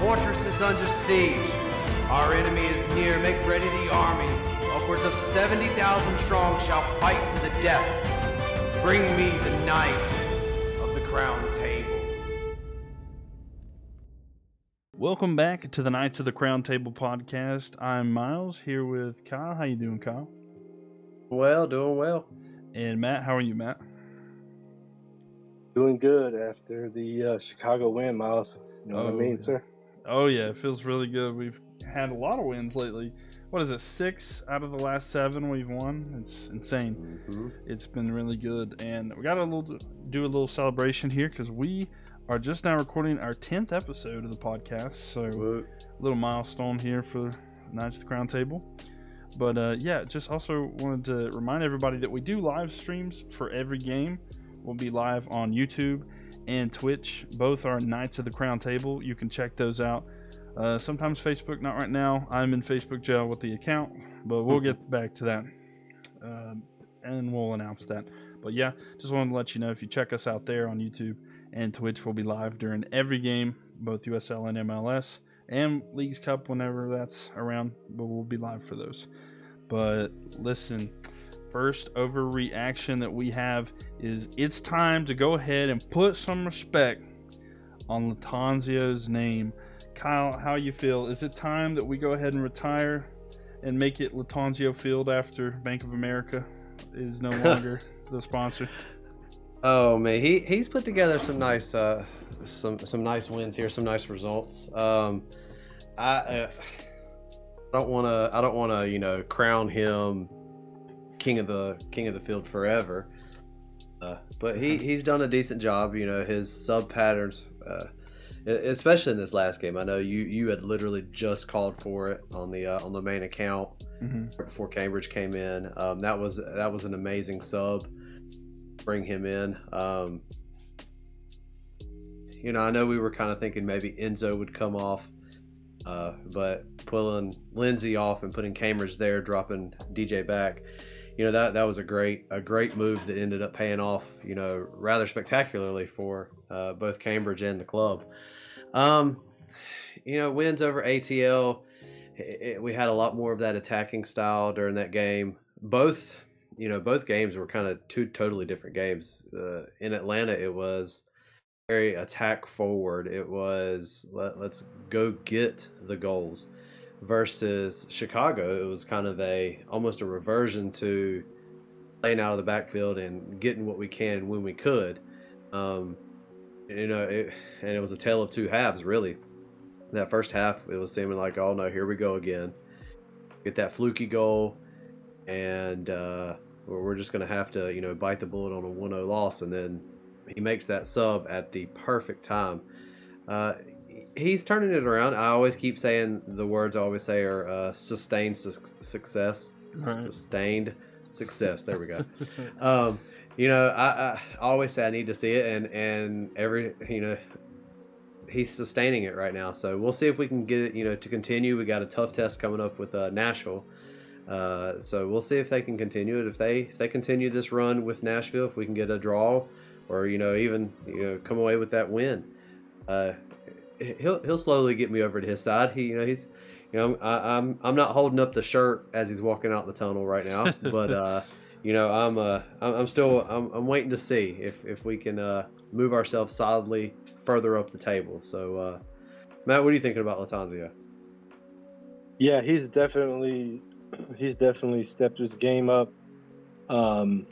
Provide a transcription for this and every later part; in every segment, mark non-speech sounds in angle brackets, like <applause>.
crown. The fortress is under siege. Our enemy is near. Make ready the army. Upwards of 70,000 strong shall fight to the death. Bring me the knights of the crown table. Welcome back to the Knights of the Crown Table podcast. I'm Myles here with Kyle. How you doing, Kyle? Well, doing well. And Matt, how are you, Matt? Doing good after the uh, Chicago win, Myles. You know what I Oh, mean, yeah. sir? Oh yeah, it feels really good. We've had a lot of wins lately. What is it? Six out of the last seven we've won. It's insane. Mm-hmm. It's been really good, and we got a little do a little celebration here because we are just now recording our tenth episode of the podcast. So little milestone here for Knights of the Crown Table. But uh, yeah, just also wanted to remind everybody that we do live streams for every game. We'll be live on YouTube and Twitch. Both are Knights of the Crown Table. You can check those out. Uh, sometimes Facebook, not right now. I'm in Facebook jail with the account, but we'll get back to that. Um, and we'll announce that. But yeah, just wanted to let you know if you check us out there on YouTube and Twitch, we'll be live during every game, both USL and MLS and Leagues Cup whenever that's around, but we'll be live for those. But listen, first overreaction that we have is it's time to go ahead and put some respect on Lattanzio's name. Kyle, how you feel? Is it time that we go ahead and retire and make it Lattanzio Field after Bank of America is no <laughs> longer the sponsor? Oh man, he he's put together some nice uh some some nice wins here, some nice results. Um, I uh, don't want to I don't want to you know crown him king of the king of the field forever. Uh, but he he's done a decent job. You know his sub patterns, uh, especially in this last game. I know you you had literally just called for it on the uh, on the main account. hmm before Cambridge came in. Um, that was that was an amazing sub. Bring him in. Um, you know, I know we were kind of thinking maybe Enzo would come off, uh, but pulling Lindsay off and putting Cambridge there, dropping DJ back. You know that that was a great a great move that ended up paying off. You know, rather spectacularly for uh, both Cambridge and the club. Um, you know, wins over ATL it, it- we had a lot more of that attacking style during that game. Both, you know, both games were kind of two totally different games. Uh, in Atlanta, it was very attack forward. It was let, let's go get the goals. Versus Chicago, it was kind of a almost a reversion to playing out of the backfield and getting what we can when we could. Um, you know, it, and it was a tale of two halves, really that first half, it was seeming like, oh no, here we go again. Get that fluky goal, and uh, we're just going to have to, you know, bite the bullet on a 1 0 loss. And then he makes that sub at the perfect time. Uh, he's turning it around. I always keep saying the words I always say are uh, sustained su- success. Right. Sustained success. There we go. <laughs> um, you know, I, I always say I need to see it, and and every you know, he's sustaining it right now. So we'll see if we can get it, you know, to continue. We got a tough test coming up with uh, Nashville. Uh, so we'll see if they can continue it. If they if they continue this run with Nashville, if we can get a draw, or you know even you know come away with that win, uh, he'll he'll slowly get me over to his side. He you know he's you know I, I'm I'm not holding up the shirt as he's walking out the tunnel right now, <laughs> but uh, you know I'm uh I'm, I'm still I'm, I'm waiting to see if if we can uh, move ourselves solidly further up the table. So uh, Matt, what are you thinking about Lattanzio? Yeah, he's definitely he's definitely stepped his game up. Um,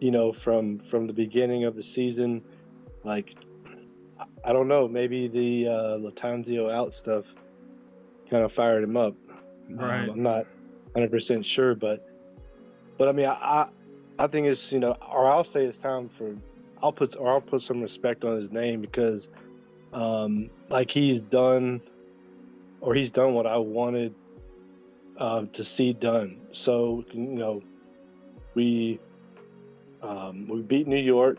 you know, from from the beginning of the season, like I don't know, maybe the uh, Lattanzio out stuff kind of fired him up. Um, I'm not 100 percent sure, but but I mean, I, I I think it's you know, or I'll say it's time for I'll put or I'll put some respect on his name because um, like he's done or he's done what I wanted uh, to see done. So you know, we um, we beat New York,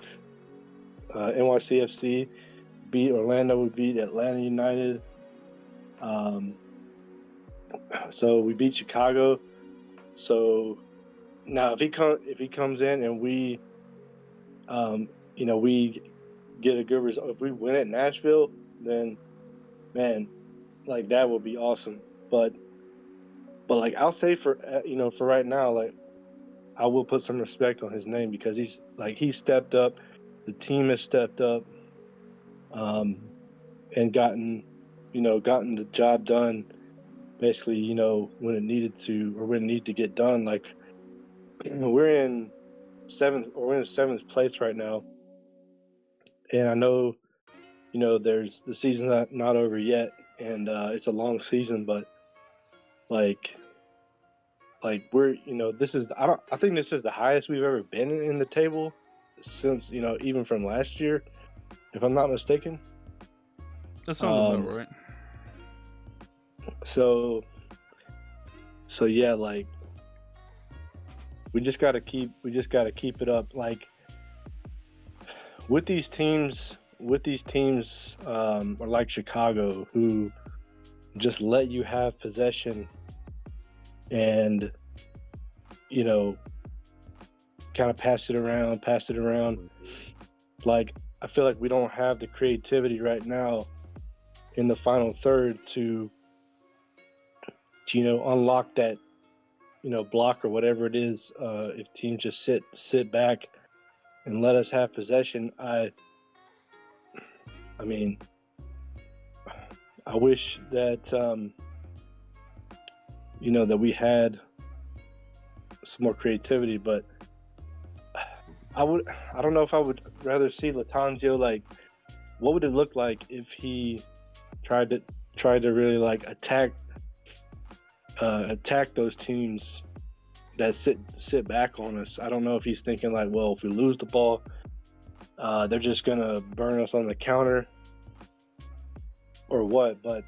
uh, NYCFC, beat Orlando, we beat Atlanta United. Um, so we beat Chicago. So now if he come if he comes in and we, um, you know, we get a good result. If we win at Nashville, then man, like that would be awesome. But but like I'll say for uh, you know for right now, like I will put some respect on his name because he's like he stepped up, the team has stepped up, um, and gotten you know gotten the job done. Basically, you know when it needed to or when it needed to get done. Like <clears throat> we're in seventh or we're in seventh place right now, and I know you know there's the season's not, not over yet, and uh, it's a long season, but like like we're you know this is I don't I think this is the highest we've ever been in the table since you know even from last year, if I'm not mistaken. That sounds um, about right. So, so yeah, like we just got to keep we just got to keep it up. Like with these teams, with these teams, um, or like Chicago, who just let you have possession and you know kind of pass it around pass it around like i feel like we don't have the creativity right now in the final third to, to you know unlock that you know block or whatever it is uh, if teams just sit sit back and let us have possession i i mean i wish that um, you know, that we had some more creativity, but I would I don't know if I would rather see Lattanzio like what would it look like if he tried to tried to really like attack uh, attack those teams that sit sit back on us. I don't know if he's thinking like, well, if we lose the ball, uh, they're just gonna burn us on the counter or what. But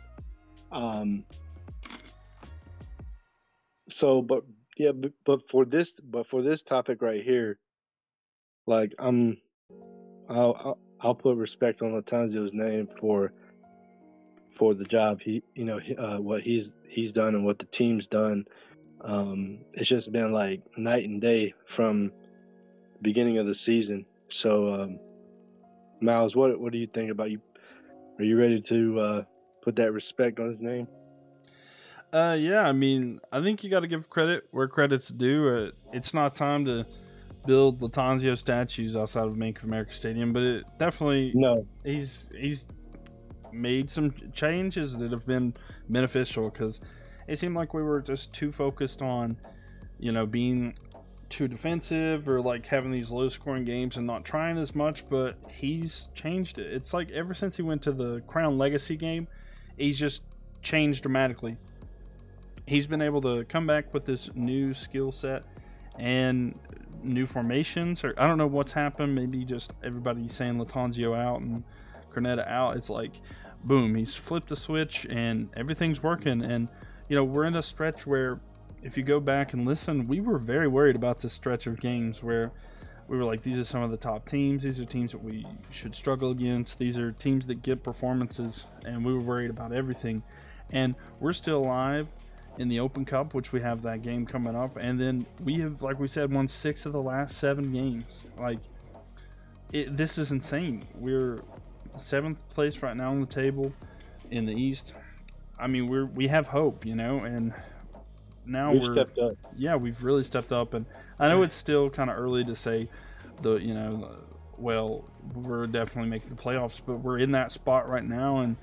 um, so but yeah but, but for this but for this topic right here like i'm i'll i'll, put respect on Lattanzio's name for for the job he you know uh, what he's he's done and what the team's done. Um, it's just been like night and day from the beginning of the season. So um, Myles what what do you think about you? Are you ready to uh, put that respect on his name? Uh, yeah, I mean, I think you got to give credit where credit's due. Uh, it's not time to build Lattanzio statues outside of Bank of America Stadium, but it definitely no. He's he's made some changes that have been beneficial because it seemed like we were just too focused on, you know, being too defensive or like having these low scoring games and not trying as much. But he's changed it. It's like ever since he went to the Crown Legacy game, he's just changed dramatically he's been able to come back with this new skill set and new formations. Or I don't know what's happened. Maybe just everybody saying Lattanzio out and Krneta out. It's like, boom, he's flipped a switch and everything's working. And you know, we're in a stretch where, if you go back and listen, we were very worried about this stretch of games where we were like, these are some of the top teams. These are teams that we should struggle against. These are teams that get performances, and we were worried about everything. And we're still alive in the Open Cup, which we have that game coming up, and then we have, like we said, won six of the last seven games. Like, it, this is insane. We're seventh place right now on the table in the East. I mean, we're we have hope, you know, and now we've we're stepped up. Yeah, we've really stepped up, and I know it's still kind of early to say the you know, well, we're definitely making the playoffs, but we're in that spot right now, and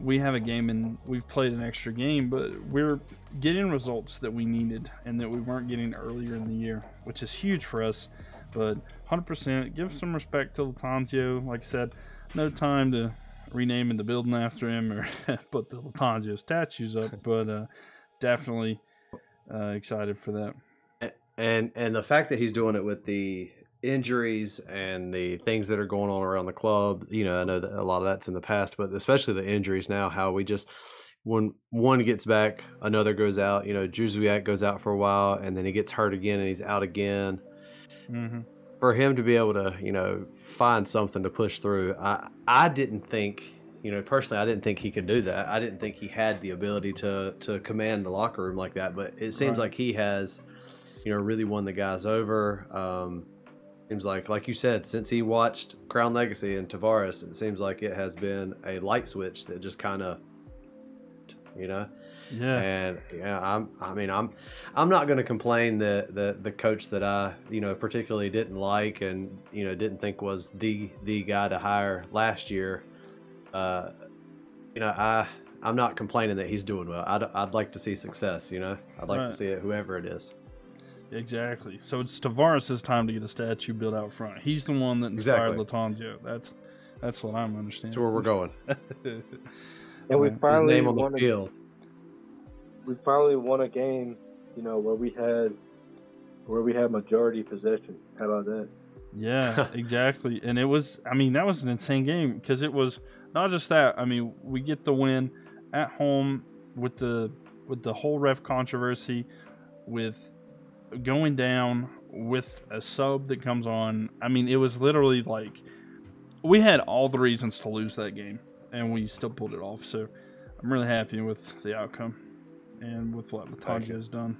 we have a game and we've played an extra game, but we're getting results that we needed and that we weren't getting earlier in the year, which is huge for us. But 100%, give some respect to Lattanzio. Like I said, no time to rename the building after him or <laughs> put the Lattanzio statues up, <laughs> but uh, definitely uh, excited for that. And and the fact that he's doing it with the injuries and the things that are going on around the club, you know, I know that a lot of that's in the past, but especially the injuries now, how we just when one gets back, another goes out. You know, Jóźwiak goes out for a while, and then he gets hurt again, and he's out again. Mm-hmm. For him to be able to, you know, find something to push through, I I didn't think, you know, personally, I didn't think he could do that. I didn't think he had the ability to to command the locker room like that. But it seems right. like he has, you know, really won the guys over. Um, seems like, like you said, since he watched Crown Legacy and Tavares, it seems like it has been a light switch that just kind of you know. Yeah. And yeah, I'm. I mean, I'm. I'm not going to complain that the the coach that I you know particularly didn't like and you know didn't think was the the guy to hire last year. Uh, you know, I I'm not complaining that he's doing well. I'd I'd like to see success. You know, I'd like Right. to see it whoever it is. Exactly. So it's Tavares' time to get a statue built out front. He's the one that inspired Exactly. Lattanzio. That's that's what I'm understanding. That's where we're going. <laughs> And we His His finally name on won the a, field. we finally won a game, you know, where we had where we had majority possession. How about that? Yeah, <laughs> exactly. And it was, I mean, that was an insane game because it was not just that. I mean, we get the win at home with the with the whole ref controversy, with going down with a sub that comes on. I mean, it was literally like we had all the reasons to lose that game, and we still pulled it off. So I'm really happy with the outcome and with what Thank. Lattanzio has done.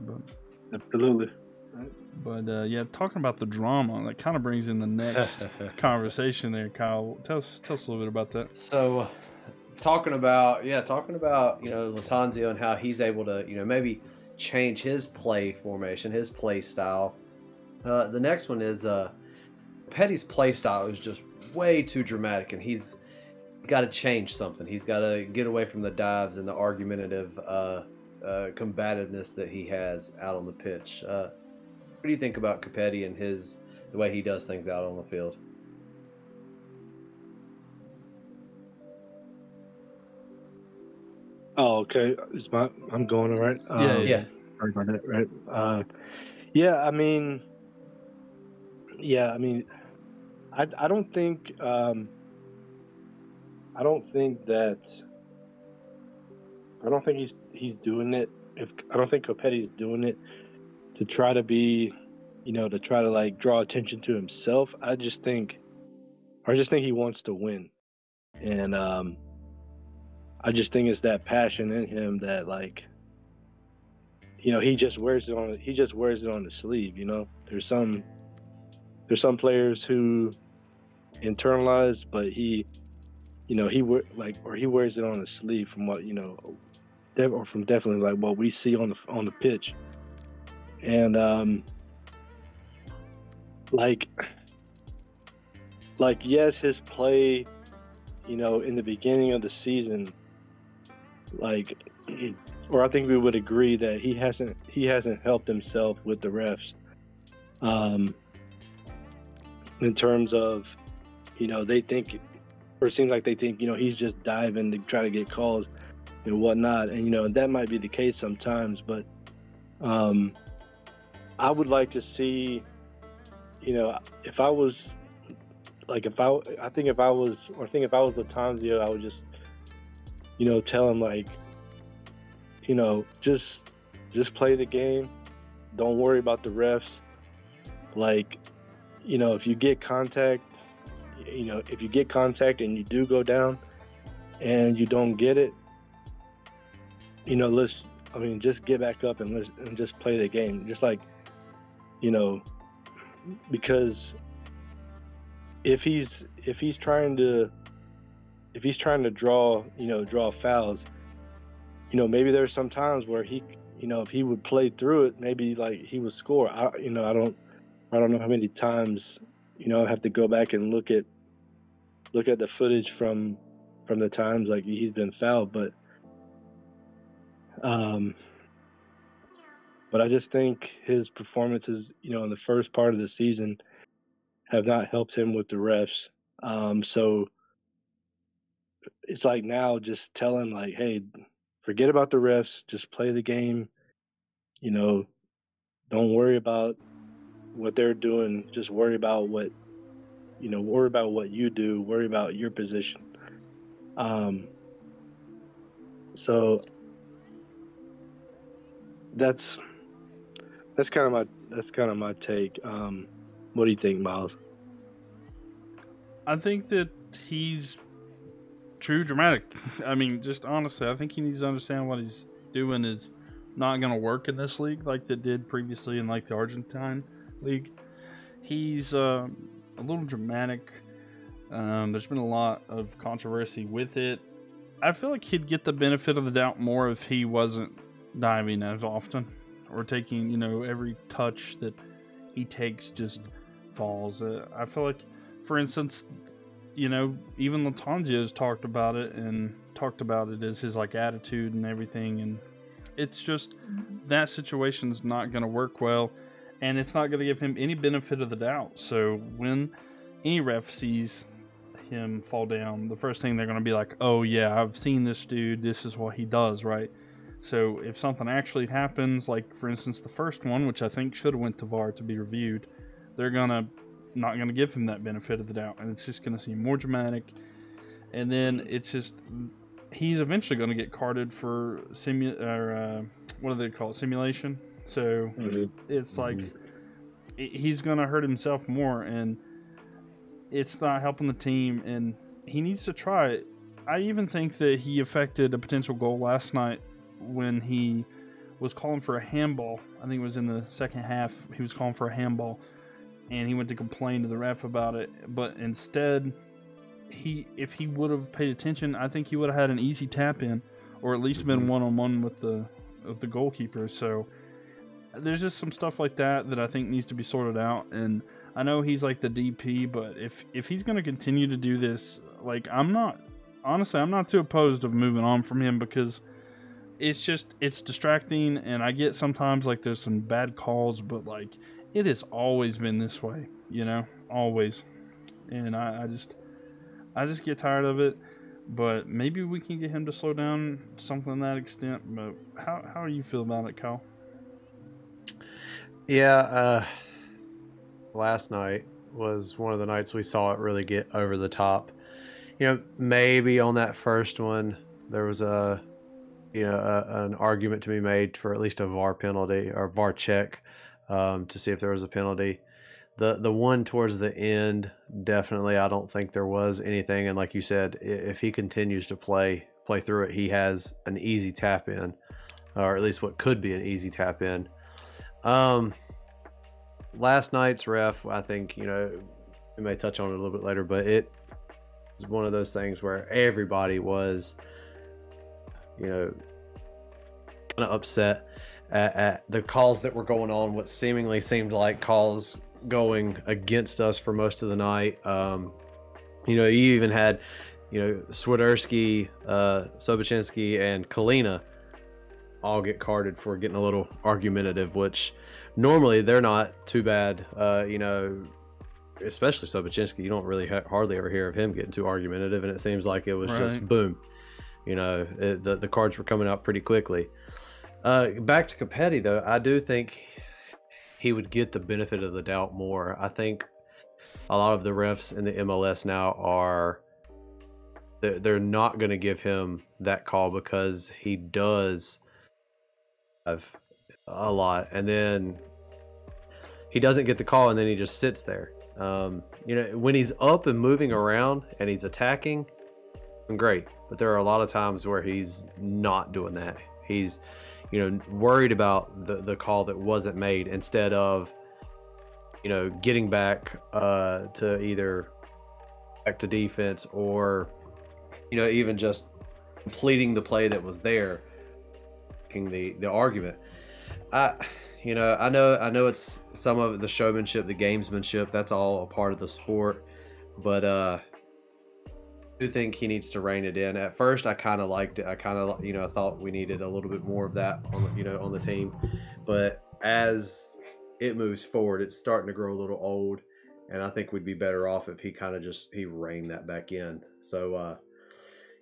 But Absolutely. But uh, yeah, talking about the drama, that kind of brings in the next <laughs> conversation there, Kyle. Tell us, tell us a little bit about that. So, talking about yeah, talking about you know Lattanzio and how he's able to you know maybe change his play formation, his play style. Uh, the next one is uh, Petty's play style is just way too dramatic, and he's got to change something. He's got to get away from the dives and the argumentative uh, uh, combativeness that he has out on the pitch. Uh, what do you think about Copetti and his the way he does things out on the field? Oh, okay. Is my I'm going all right? Yeah, Um, Yeah. Sorry about that. Right. Uh, yeah. I mean, yeah. I mean, I I don't think um, I don't think that I don't think he's he's doing it. If I don't think Copetti's doing it to try to be, you know, to try to like draw attention to himself. I just think, I just think he wants to win, and um, I just think it's that passion in him that like you know he just wears it on he just wears it on the sleeve you know? There's some there's some players who internalize but he you know he like or he wears it on his sleeve from what you know or from definitely like what we see on the on the pitch. And um like like yes his play you know in the beginning of the season like or I think we would agree that he hasn't he hasn't helped himself with the refs um in terms of you know they think or it seems like they think you know he's just diving to try to get calls and whatnot. And you know that might be the case sometimes but um I would like to see you know if I was like if I I think if I was or I think if I was Lattanzio I would just you know tell him like you know, just just play the game. Don't worry about the refs. Like, you know, if you get contact, you know, if you get contact and you do go down and you don't get it, you know, let's I mean, just get back up and let's and just play the game. Just like, you know, because if he's if he's trying to if he's trying to draw, you know, draw fouls, you know, maybe there's some times where he, you know, if he would play through it, maybe like he would score. I, you know, I don't, I don't know how many times, you know, I have to go back and look at, look at the footage from, from the times like he's been fouled, but, um, but I just think his performances, you know, in the first part of the season, have not helped him with the refs. Um, so it's like now just tell him like, hey, forget about the refs, just play the game. You know, don't worry about what they're doing. Just worry about what you know, worry about what you do, worry about your position. Um so that's that's kind of my that's kind of my take. Um what do you think, Myles? I think that he's true dramatic. I mean, just honestly, I think he needs to understand what he's doing is not going to work in this league like that did previously in like the Argentine league. He's uh, a little dramatic. Um, there's been a lot of controversy with it, I feel like he'd get the benefit of the doubt more if he wasn't diving as often or taking, you know, every touch that he takes just falls. Uh, I feel like, for instance, you know, even Lattanzio has talked about it and talked about it as his like attitude and everything, and it's just mm-hmm. that situation's not going to work well, and it's not going to give him any benefit of the doubt. So when any ref sees him fall down, the first thing they're going to be like, "Oh yeah, I've seen this dude. This is what he does, right?" So if something actually happens, like for instance the first one, which I think should have went to VAR to be reviewed, they're gonna not gonna give him that benefit of the doubt, and it's just gonna seem more dramatic. And then it's just he's eventually gonna get carded for simu or uh, what do they call it simulation. So mm-hmm. it's like mm-hmm. he's gonna hurt himself more, and it's not helping the team. And he needs to try it. I even think that he affected a potential goal last night when he was calling for a handball. I think it was in the second half. He was calling for a handball, and he went to complain to the ref about it. But instead, he if he would have paid attention, I think he would have had an easy tap in, or at least been one on one with the with the goalkeeper. So there's just some stuff like that that I think needs to be sorted out. And I know he's like the DP, but if if he's going to continue to do this, like I'm not honestly, I'm not too opposed of moving on from him because it's just it's distracting and i get sometimes like there's some bad calls but like it has always been this way you know always. And i, I just i just get tired of it. But maybe we can get him to slow down something that extent. But how, how do you feel about it kyle? Yeah uh last night was one of the nights we saw it really get over the top. You know maybe on that first one there was a you know a, an argument to be made for at least a VAR penalty or VAR check um, to see if there was a penalty. The the one towards the end, definitely, I don't think there was anything. And like you said, if he continues to play play through it, he has an easy tap in, or at least what could be an easy tap in. Um, last night's ref, I think you know we may touch on it a little bit later, but it was one of those things where everybody was you know, kind of upset at, at, the calls that were going on. What seemingly seemed like calls going against us for most of the night. Um, you know, you even had, you know, Swiderski, uh, Sobociński, and Kahlina all get carded for getting a little argumentative, which normally they're not too bad. Uh, you know, especially Sobociński, you don't really ha- hardly ever hear of him getting too argumentative, and it seems like it was right. just boom. You know, it, the the cards were coming out pretty quickly. Uh, back to Copetti, though, I do think he would get the benefit of the doubt more. I think a lot of the refs in the MLS now are they're not going to give him that call because he does have a lot, and then he doesn't get the call, and then he just sits there. Um, you know, when he's up and moving around and he's attacking, great. But there are a lot of times where he's not doing that. He's, you know, worried about the, the call that wasn't made instead of, you know, getting back uh, to either back to defense or, you know, even just completing the play that was there, making the the argument. I, you know, I know I know it's some of the showmanship, the gamesmanship. That's all a part of the sport, but uh do think he needs to rein it in. At first, I kind of liked it. I kind of, you know, I thought we needed a little bit more of that on, you know, on the team. But as it moves forward, it's starting to grow a little old, and I think we'd be better off if he kind of just he reined that back in. So, uh,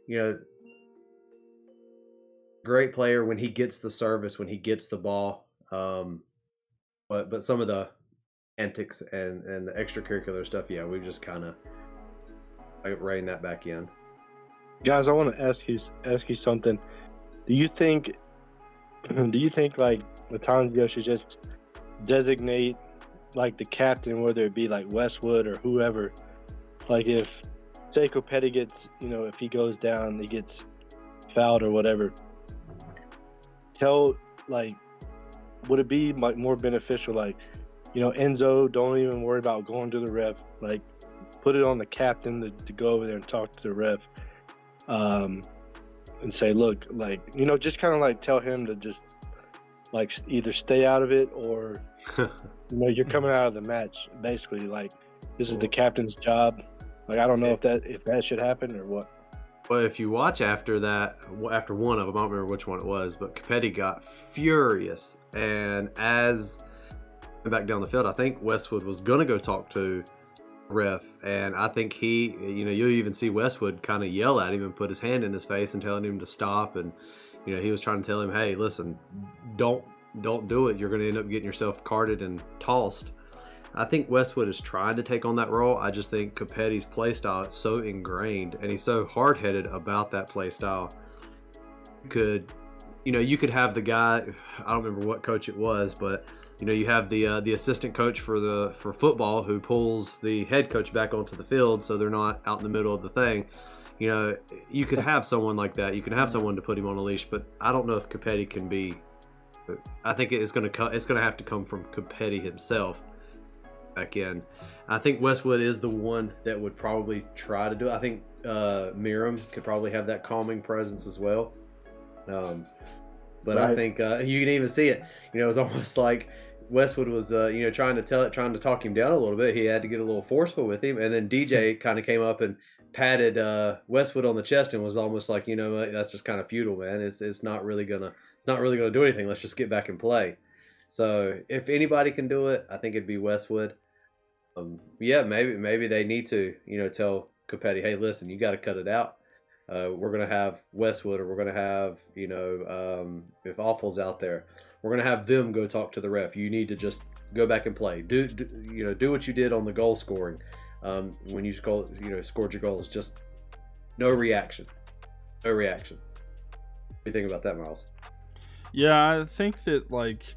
you know, great player when he gets the service, when he gets the ball. Um, but but some of the antics and and the extracurricular stuff, yeah, we've just kind of writing that back in. Guys, I want to ask you ask you something. Do you think <clears throat> do you think like Lattanzio should just designate like the captain, whether it be like Westwood or whoever? Like if Seiko Petty gets, you know, if he goes down, he gets fouled or whatever. Tell like, would it be like more beneficial? Like, you know, Enzo, don't even worry about going to the ref. Like, put it on the captain to, to go over there and talk to the ref. Um, and say, look, like you know, just kind of like tell him to just like either stay out of it or <laughs> you know you're coming out of the match basically like this is the captain's job. Like I don't know if that if that should happen or what. Well, if you watch after that, after one of them, I don't remember which one it was, but Copetti got furious, and as back down the field, I think Westwood was gonna go talk to and I think he, you know, you'll even see Westwood kind of yell at him and put his hand in his face and telling him to stop, and you know, he was trying to tell him, hey, listen, don't don't do it. You're gonna end up getting yourself carded and tossed. I think Westwood is trying to take on that role. I just think Copetti's play style is so ingrained and he's so hard headed about that play style. Could you know, you could have the guy I don't remember what coach it was, but you know, you have the uh, the assistant coach for the for football who pulls the head coach back onto the field so they're not out in the middle of the thing. You know, you could have someone like that. You can have someone to put him on a leash, but I don't know if Copetti can be. I think it's going to come. It's going to have to come from Copetti himself back in. I think Westwood is the one that would probably try to do it. I think uh, Meram could probably have that calming presence as well. Um, but right. I think uh, you can even see it. You know, it's almost like Westwood was, uh, you know, trying to tell it, trying to talk him down a little bit. He had to get a little forceful with him, and then DJ hmm. kind of came up and patted uh, Westwood on the chest and was almost like, you know, that's just kind of futile, man. It's it's not really gonna it's not really gonna do anything. Let's just get back and play. So if anybody can do it, I think it'd be Westwood um, yeah, maybe maybe they need to, you know, tell Copetti, hey, listen, you got to cut it out. Uh, we're gonna have Westwood, or we're gonna have, you know, um, if Afful's out there, we're gonna have them go talk to the ref. You need to just go back and play. Do, do you know? Do what you did on the goal scoring um, when you score, you know, scored your goals. Just no reaction, no reaction. What do you think about that, Myles? Yeah, I think that like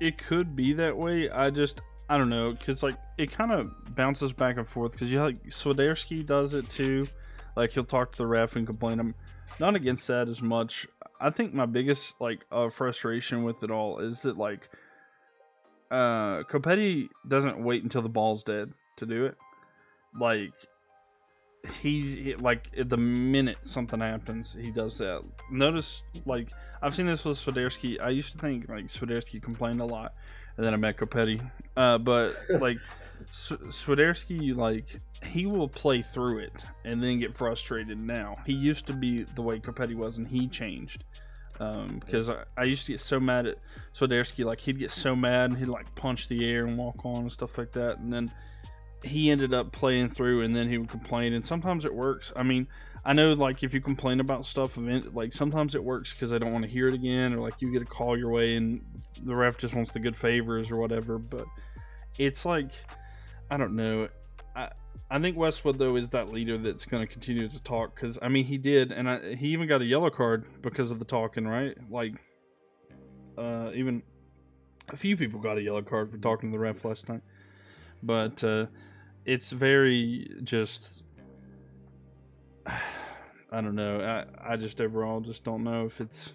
it could be that way. I just I don't know, because like it kind of bounces back and forth. Because you like Swiderski does it too. Like he'll talk to the ref and complain. I'm not against that as much. I think my biggest like uh, frustration with it all is that like uh Copetti doesn't wait until the ball's dead to do it. Like he's like at the minute something happens, he does that. Notice like I've seen this with Swiderski. I used to think like Swiderski complained a lot, and then I met Copetti. Uh, but like <laughs> Swiderski, like he will play through it and then get frustrated. Now he used to be the way Copetti was, and he changed. Um, because I, I, used to get so mad at Swiderski, like he'd get so mad and he'd like punch the air and walk on and stuff like that, and then he ended up playing through, and then he would complain, and sometimes it works. I mean, I know like if you complain about stuff, like sometimes it works because they don't want to hear it again, or like you get a call your way and the ref just wants the good favors or whatever. But it's like I don't know. I I think Westwood though is that leader that's going to continue to talk because I mean he did, and I, he even got a yellow card because of the talking, right? Like, uh, even a few people got a yellow card for talking to the ref last night, but uh, it's very just <sighs> I don't know. I, I just overall just don't know if it's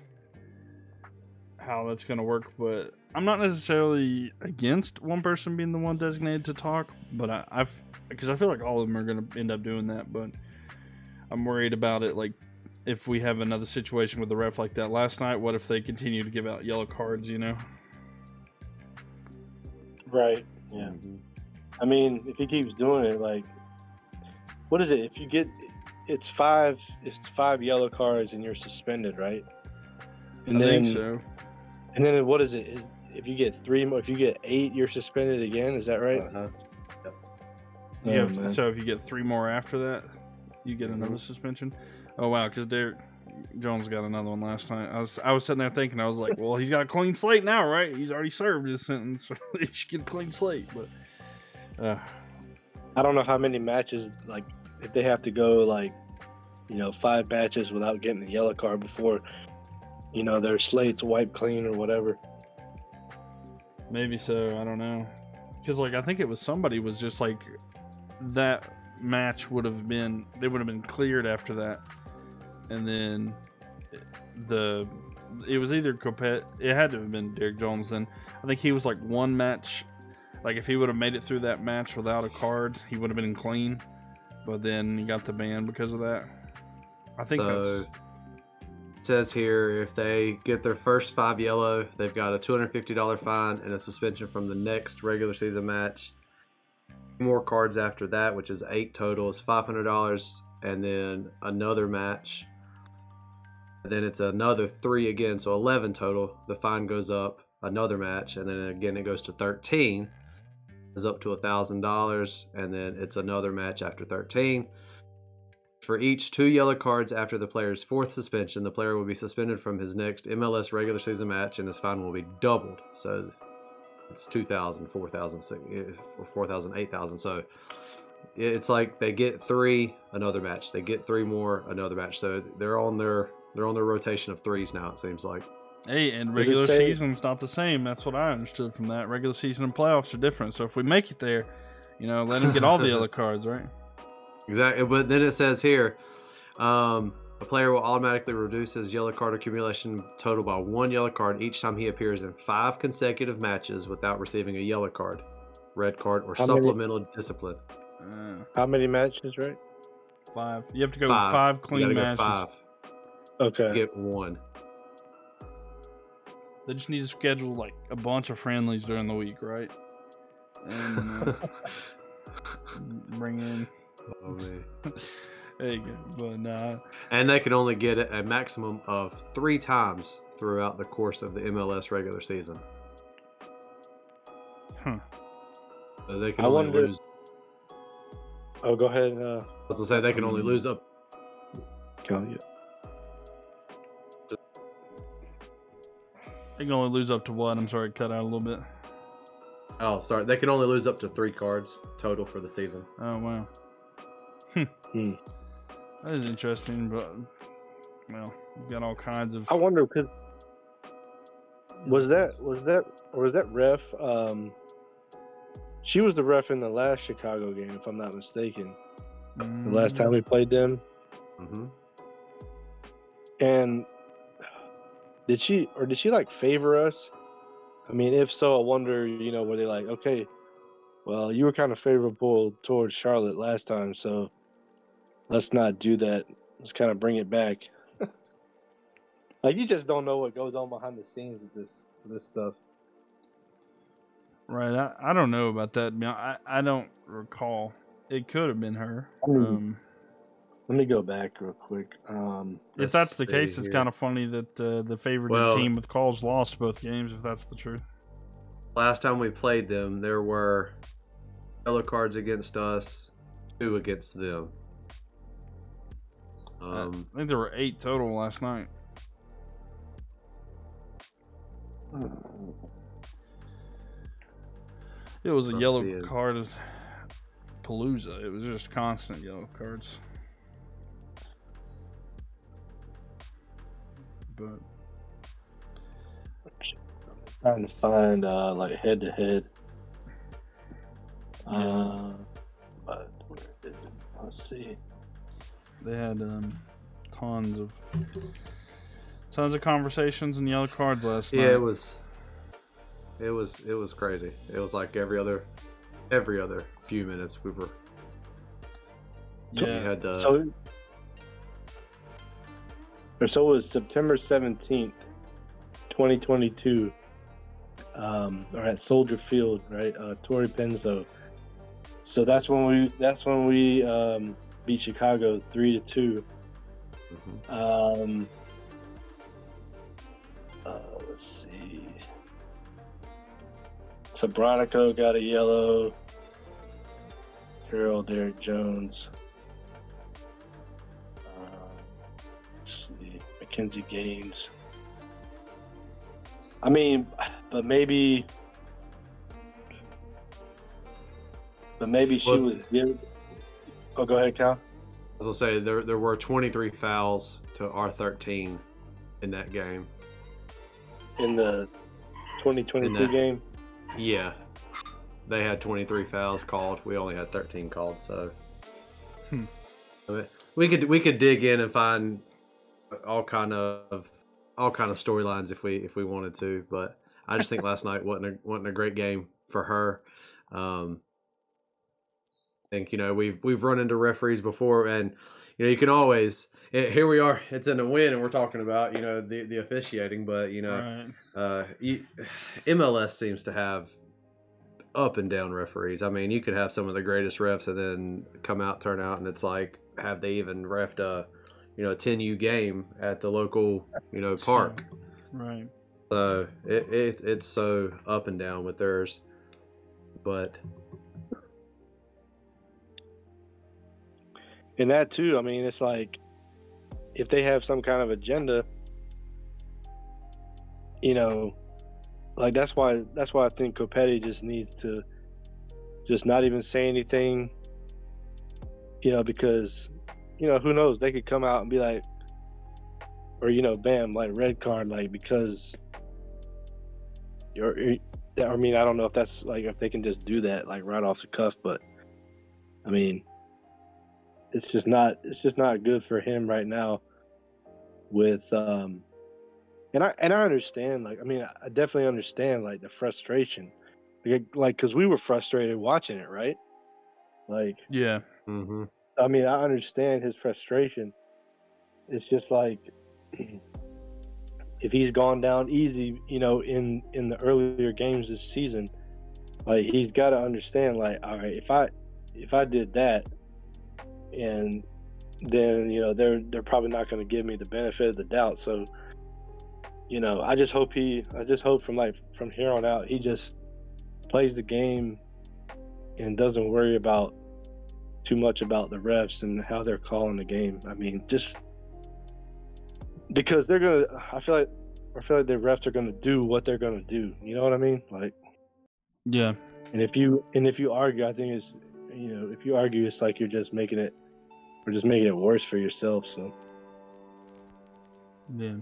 how that's going to work. But I'm not necessarily against one person being the one designated to talk. But I, I've because I feel like all of them are going to end up doing that. But I'm worried about it. Like if we have another situation with the ref like that last night, what if they continue to give out yellow cards? You know. Right. Yeah. Mm-hmm. I mean, if he keeps doing it, like, what is it? If you get it's five it's five yellow cards and you're suspended, right? And I then, think so. And then what is it? If you get three more, if you get eight, you're suspended again. Is that right? Uh-huh. Yep. Oh, so if you get three more after that, you get another mm-hmm. suspension. Oh wow, because Derrick Jones got another one last time. I was I was sitting there thinking, I was like, well, he's got a clean slate now, right? He's already served his sentence, so <laughs> he should get a clean slate. But uh, I don't know how many matches like if they have to go like you know five batches without getting a yellow card before you know their slates wiped clean or whatever. Maybe so. I don't know. Because like I think it was somebody was just like that match would have been they would have been cleared after that, and then the it was either Copet. It had to have been Derrick Jones. Then I think he was like one match. Like if he would have made it through that match without a card, he would have been clean but then he got the ban because of that. I think so, that's. Says here if they get their first five yellow, they've got a $250 fine and a suspension from the next regular season match. More cards after that, which is eight total, is $500, and then another match. Then it's another three again, so 11 total. The fine goes up, another match, and then again it goes to 13, is up to a $1,000, and then it's another match after 13. For each two yellow cards after the player's fourth suspension, the player will be suspended from his next MLS regular season match, and his fine will be doubled. So it's 2,000, 4,000, eh, 4,000, 8,000. So it's like they get three, another match. They get three more, another match. So they're on their they're on their rotation of threes now. It seems like. Hey, and regular season's not the same. That's what I understood from that. Regular season and playoffs are different. So if we make it there, you know, let him get all the <laughs> yellow cards, right? Exactly. But then it says here, um, a player will automatically reduce his yellow card accumulation total by one yellow card each time he appears in five consecutive matches without receiving a yellow card, red card, or How supplemental many? discipline. Uh, How many matches, right? Five. You have to go five, five clean matches. Five. Okay. Get one. They just need to schedule like a bunch of friendlies during the week, right? And uh, <laughs> bring in Oh <laughs> man. there you go. But nah. And they can only get it a maximum of three times throughout the course of the MLS regular season. Huh. So they can I only wonder... lose. Oh, go ahead. Uh... I was gonna say they can only lose up. Go yeah. They can only lose up to what? I'm sorry, cut out a little bit. Oh, sorry. They can only lose up to three cards total for the season. Oh wow. Hmm. That is interesting, but well, you've got all kinds of. I wonder because was that was that or was that ref? Um, she was the ref in the last Chicago game, if I'm not mistaken. Mm-hmm. The last time we played them. Mm-hmm. And did she or did she like favor us? I mean, if so, I wonder. You know, were they like, okay, well, you were kind of favorable towards Charlotte last time, so let's not do that. Let's kind of bring it back. <laughs> like you just don't know what goes on behind the scenes with this this stuff. Right. I, I don't know about that. I I don't recall. It could have been her. Um, let me go back real quick. Um, if that's the case, here. it's kind of funny that uh, the favored well, team with calls lost both games. If that's the truth. Last time we played them, there were yellow cards against us, two against them. Um, I think there were eight total last night. It was a yellow card palooza. It was just constant yellow cards. But trying to find uh, like head to head. Uh, but let's see. They had um, tons of tons of conversations and yellow cards last yeah, night. Yeah, it was. It was it was crazy. It was like every other every other few minutes we were. Yeah. We had to, so. Or so it was September seventeenth, twenty twenty two. Um, or at Soldier Field, right? Uh, Torrey Pensarro. So that's when we that's when we um, beat Chicago three to 2 mm-hmm. Um, uh, let's see. Sobronico got a yellow. Harold Derrick Jones. Uh, let's see. McKinze Gaines. I mean, but maybe. But maybe she was good. Oh, go ahead, Cal. As I'll say, there there were 23 fouls to our 13 in that game. In the 2022 in that, game. Yeah, they had 23 fouls called. We only had 13 called. So hmm. we could we could dig in and find all kind of all kind of storylines if we if we wanted to. But I just think last night wasn't a, wasn't a great game for her. Um, think you know we've we've run into referees before, and you know, you can always. eh, Here we are. It's in a win, and we're talking about you know the the officiating, but you know, Right. uh, you, MLS seems to have up and down referees. I mean, you could have some of the greatest refs, and then come out, turn out, and it's like, have they even refed a, you know, a ten U game at the local, you know, park? Right. So it, it it's so up and down with theirs, but And that too, I mean, it's like if they have some kind of agenda, you know, like that's why that's why I think Copetti just needs to just not even say anything, you know, because you know who knows they could come out and be like, or you know, bam, like red card, like because you're. I mean, I don't know if that's like if they can just do that like right off the cuff, but I mean, it's just not it's just not good for him right now with um and I and I understand like I mean I definitely understand like the frustration. Like like cuz we were frustrated watching it right? Like Yeah. hmm I mean I understand his frustration. It's just like <clears throat> if he's gone down easy you know in in the earlier games this season like he's got to understand like all right if I if I did that and then you know they're they're probably not going to give me the benefit of the doubt. So you know, I just hope he I just hope from like from here on out he just plays the game and doesn't worry about too much about the refs and how they're calling the game. I mean, just because they're gonna I feel like I feel like the refs are gonna do what they're gonna do. You know what I mean? Like Yeah. and if you and if you argue, I think it's you know if you argue, it's like you're just making it, or just making it worse for yourself. So Yeah.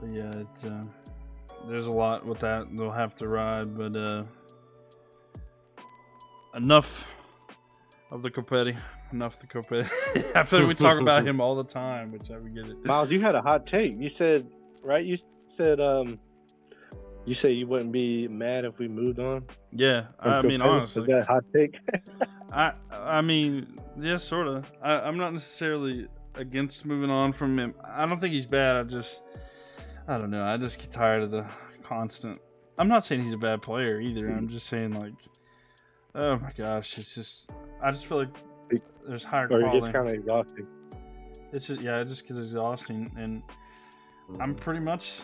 But yeah, it's uh, there's a lot with that they'll have to ride, but uh, enough of the Copetti. Enough the Copetti. <laughs> I feel like we talk about him all the time, which I would get it. Myles, you had a hot take. You said right. You said um, you say you wouldn't be mad if we moved on. Yeah, I mean honestly, that hot take? <laughs> I I mean, yeah, sort of. I, I'm not necessarily against moving on from him. I don't think he's bad. I just, I don't know. I just get tired of the constant. I'm not saying he's a bad player either. I'm just saying like, oh my gosh, it's just. I just feel like there's higher or quality. just kind of exhausted? It's just yeah, it just gets exhausting, and I'm pretty much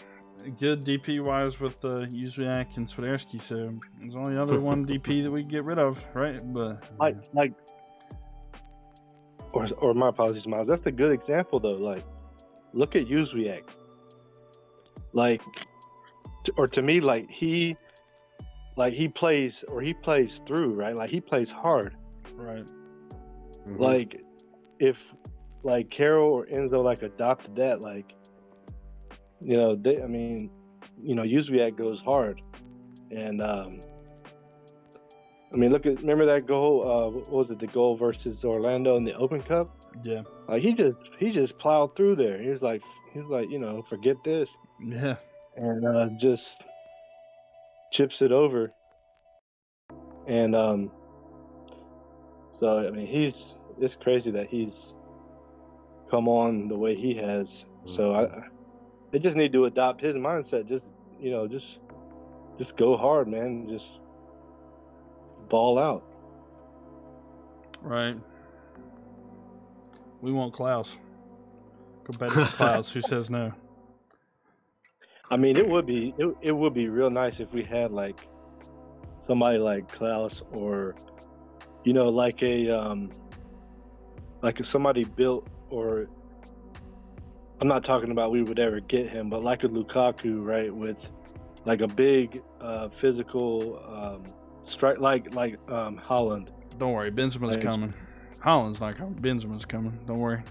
good DP wise with uh, Jóźwiak and Swiderski. So there's only other <laughs> one DP that we can get rid of, right? But Like like. Or, or my apologies, Myles. That's a good example though. Like, look at Jóźwiak. Like, t- or to me, like he, like he plays or he plays through, right? Like he plays hard. right, Mhm. like if like Carol or Enzo like adopted that, like you know, they I mean, you know, Jóźwiak goes hard. And um I mean look at remember that goal, uh what was it, the goal versus Orlando in the Open Cup? yeah, Like he just he just plowed through there. He was like he was like, you know, forget this yeah. and uh just chips it over. And um so I mean he's it's crazy that he's come on the way he has. So I they just need to adopt his mindset. Just you know, just just go hard, man. Just ball out. Right. We want Klaus. Competitive <laughs> Klaus. Who says no? I mean, it would be it, it would be real nice if we had like somebody like Klaus or you know like a um like if somebody built or I'm not talking about we would ever get him, but like a Lukaku, right, with like a big uh physical um strike like like um Haaland. Don't worry, Benzema's Thanks. coming. Haaland's not coming. Benzema's coming. Don't worry.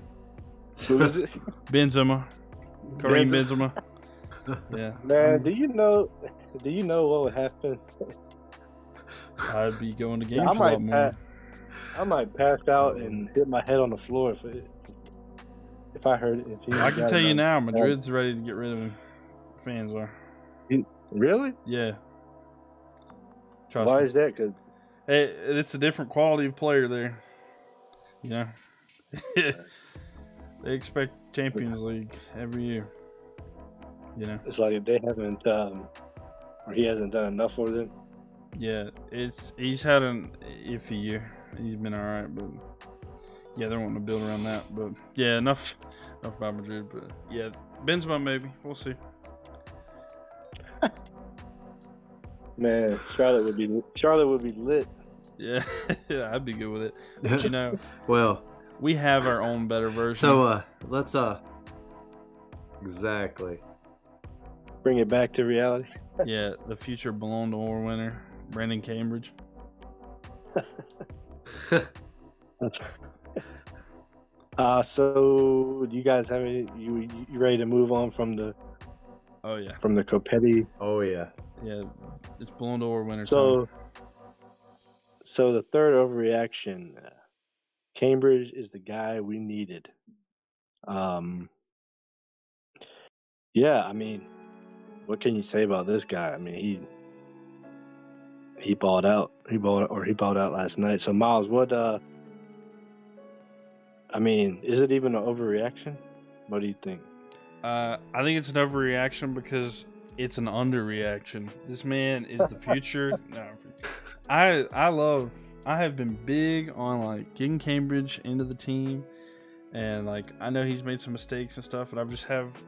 Who is it? <laughs> Benzema. Karim Benzema. Benzema. <laughs> Yeah. Man, do you know do you know what would happen? <laughs> I'd be going to games Yeah, I a might lot more. pass. I might pass out and hit my head on the floor if it, if I heard it. If he I can tell you now, Madrid's ready to get rid of him. Fans are. Really? Yeah. Trust Why me. is that? Because It, it's a different quality of player there. Yeah. <laughs> they expect Champions League every year. You know, it's like they haven't, um, or he hasn't done enough for them. yeah, it's he's had an iffy year. He's been all right, but yeah, they're wanting to build around that. But yeah, enough, enough about Madrid. But yeah, Benzema maybe we'll see. <laughs> Man, Charlotte would be Charlotte would be lit. Yeah, <laughs> yeah, I'd be good with it. But you know, <laughs> well, we have our own better version. so uh, let's uh, exactly. Bring it back to reality. yeah, the future Ballon d'Or winner, Brandon Cambridge. Uh, so do you guys have any? You you ready to move on from the Oh yeah, from the Copetti? oh yeah. yeah, it's Ballon d'Or winner. So, time. so the third overreaction, uh, Cambridge is the guy we needed. Um, yeah, I mean, what can you say about this guy? I mean, he he balled out. He balled or he balled out last night. So Myles, what? uh I mean, is it even an overreaction? What do you think? Uh, I think it's an overreaction because it's an underreaction. This man is the future. <laughs> no, I I love. I have been big on like getting Cambridge into the team, and like I know he's made some mistakes and stuff, and I just have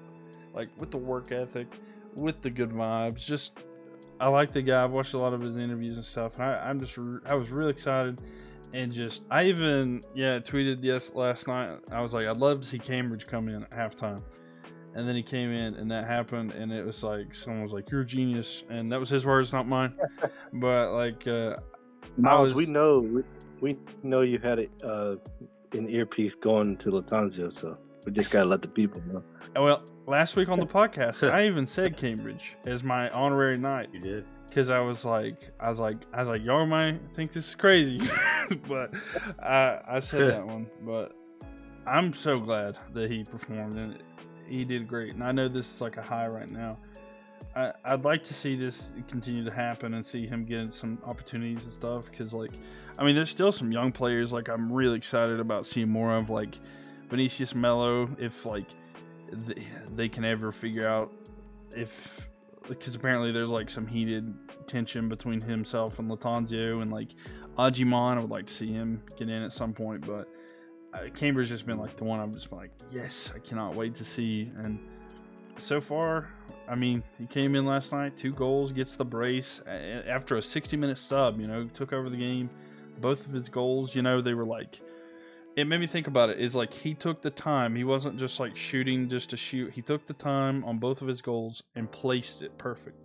like with the work ethic, with the good vibes. Just I like the guy. I've watched a lot of his interviews and stuff, and I, I'm just I was really excited. And just, I even, yeah, tweeted yes last night. I was like, I'd love to see Cambridge come in at halftime and then he came in and that happened and it was like someone was like you're a genius and that was his words not mine <laughs> but like uh Myles, was- we know we, we know you had it uh, an earpiece going to Lattanzio, so we just gotta let the people know. well last week on the <laughs> podcast i <laughs> even said cambridge as my honorary night. You did. Because i was like i was like i was like y'all might think this is crazy. <laughs> <laughs> But i i said that one but i'm so glad that he performed and he did great and i know this is like a high right now. I, I'd like to see this continue to happen and see him getting some opportunities and stuff because like I mean there's still some young players like I'm really excited about seeing more of like Vinicius Mello if like th- they can ever figure out if because apparently there's like some heated tension between himself and Lattanzio and like Ajimon I would like to see him get in at some point but uh, Cambridge has been like the one I'm just been like yes I cannot wait to see and so far I mean, he came in last night, two goals, gets the brace after a 60 minute sub, you know, took over the game. Both of his goals, you know, they were like, it made me think about it. Is like he took the time. He wasn't just like shooting just to shoot. He took the time on both of his goals and placed it perfect.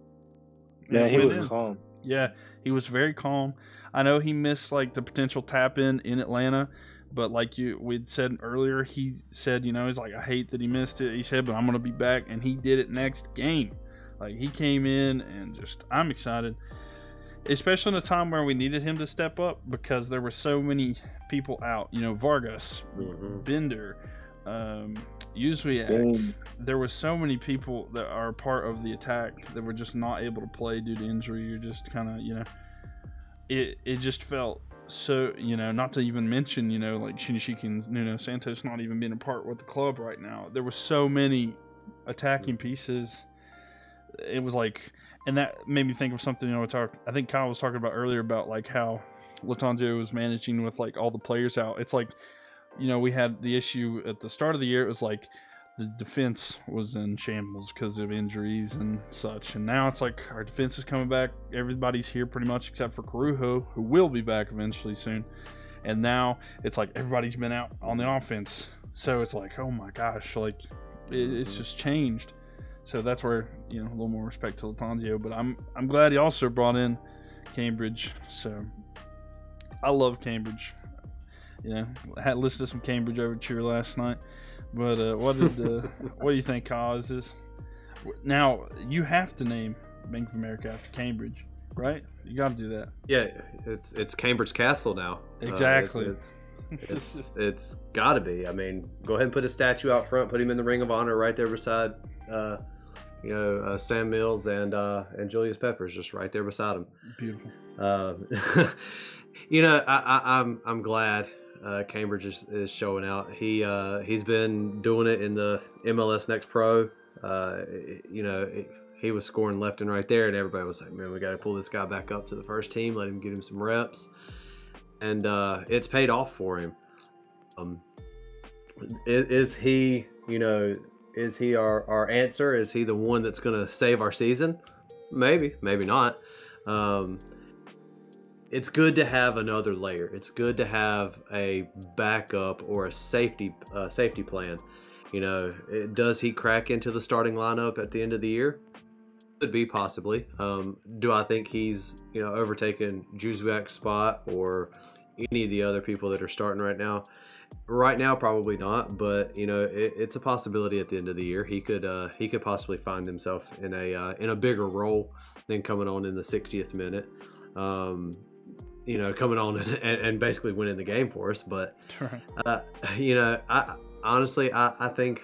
And Yeah, he was in. calm. Yeah, he was very calm. I know he missed like the potential tap in in Atlanta, but like you we'd said earlier, he said, you know, he's like, I hate that he missed it. He said, but I'm gonna be back, and he did it next game. Like he came in and just, I'm excited, especially in a time where we needed him to step up because there were so many people out. You know, Vargas, Mhm. Bender, um, Boom. there was so many people that are part of the attack that were just not able to play due to injury You're just kind of you know it it just felt so you know not to even mention you know like Shinyashiki and Nuno Santos not even being a part with the club right now there were so many attacking pieces it was like and that made me think of something you know talk I think Kyle was talking about earlier about like how Lattanzio was managing with like all the players out it's like you know we had the issue at the start of the year it was like the defense was in shambles because of injuries and such. And now it's like our defense is coming back. Everybody's here pretty much except for Corujo, who will be back eventually soon. And now it's like everybody's been out on the offense. So it's like, oh my gosh, like it, it's just changed. So that's where you know a little more respect to Lattanzio. But I'm I'm glad he also brought in Cambridge. So I love Cambridge. You know, I had listened to some Cambridge over overture last night. But uh, what did uh, <laughs> what do you think, Kyle? Is this now you have to name Bank of America after Cambridge, right? You got to do that. Yeah, it's it's Cambridge Castle now. Uh, it- Exactly. it's it's it's got to be. I mean, go ahead and put a statue out front. Put him in the Ring of Honor right there beside uh, you know uh, Sam Mills and uh, and Julius Peppers just right there beside him. Beautiful. Uh, <laughs> you know, I, I, I'm I'm glad uh, Cambridge is, is showing out. He uh, he's been doing it in the MLS Next Pro. Uh, you know, he was scoring left and right there, and everybody was like, "Man, we got to pull this guy back up to the first team. Let him get him some reps." And uh, it's paid off for him. Um, is, is he, you know, is he our, our answer? Is he the one that's going to save our season? Maybe, maybe not. Um, it's good to have another layer. It's good to have a backup or a safety uh, safety plan. You know, it, does he crack into the starting lineup at the end of the year? Could be possibly. Um, do I think he's you know overtaken Jóźwiak's spot or any of the other people that are starting right now? Right now, probably not. But you know, it, it's a possibility at the end of the year. He could uh, he could possibly find himself in a uh, in a bigger role than coming on in the 60th minute. Um, you know, coming on <laughs> and, and, basically winning the game for us. But, uh, you know, I honestly, I, I think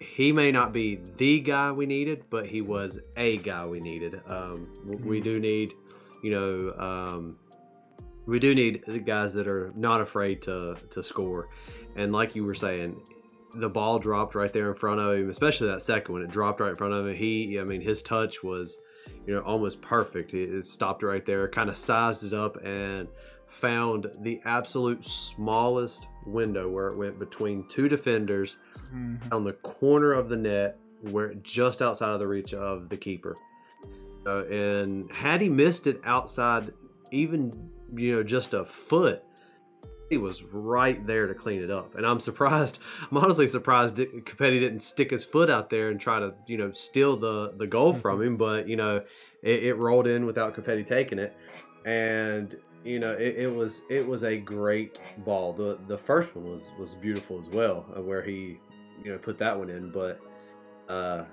he may not be the guy we needed, but he was a guy we needed. Um, we mm-hmm. do need, you know, um, we do need the guys that are not afraid to to score. And like you were saying, the ball dropped right there in front of him, especially that second one. It dropped right in front of him. He, I mean, his touch was you know, almost perfect. It, stopped right there, kind of sized it up, and found the absolute smallest window where it went between two defenders mm-hmm. on the corner of the net, where just outside of the reach of the keeper. Uh, and had he missed it outside, even you know, just a foot, he was right there to clean it up. And I'm surprised. <laughs> I'm honestly surprised Copetti didn't stick his foot out there and try to, you know, steal the the goal mm-hmm. from him. But you know, it, it rolled in without Copetti taking it, and you know, it, it, was it was a great ball. The the first one was was beautiful as well, uh, where he, you know, put that one in. But uh,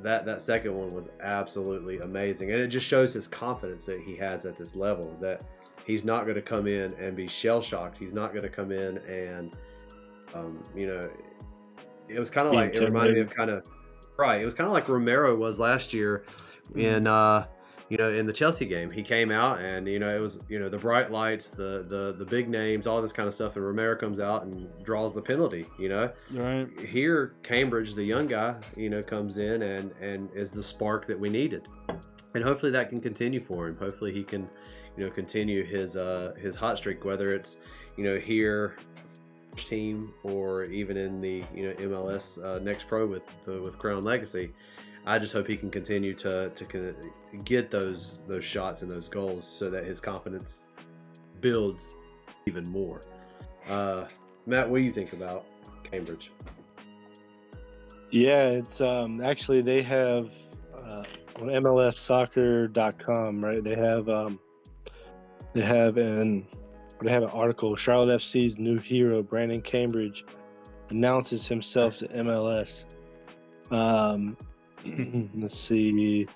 that that second one was absolutely amazing, and it just shows his confidence that he has at this level. That he's not going to come in and be shell shocked. He's not going to come in and, um, you know, it was kind of like it reminded me of kind of right. It was kind of like Romero was last year mm-hmm. in, uh, you know, in the Chelsea game. He came out and you know it was you know the bright lights, the the the big names, all this kind of stuff, and Romero comes out and draws the penalty. You know, right here Cambridge, the young guy, you know, comes in and and is the spark that we needed, and hopefully that can continue for him. Hopefully he can you know continue his uh, his hot streak, whether it's you know here team or even in the you know MLS uh, next pro with the, with Crown Legacy. I just hope he can continue to to get those those shots and those goals so that his confidence builds even more. Uh, Matt, what do you think about Cambridge? Yeah, it's um, actually they have uh, on MLSsoccer.com, right? They have um, they have an they have an article. Charlotte FC's new hero Brandon Cambridge announces himself to MLS. Um, <clears throat> let's see.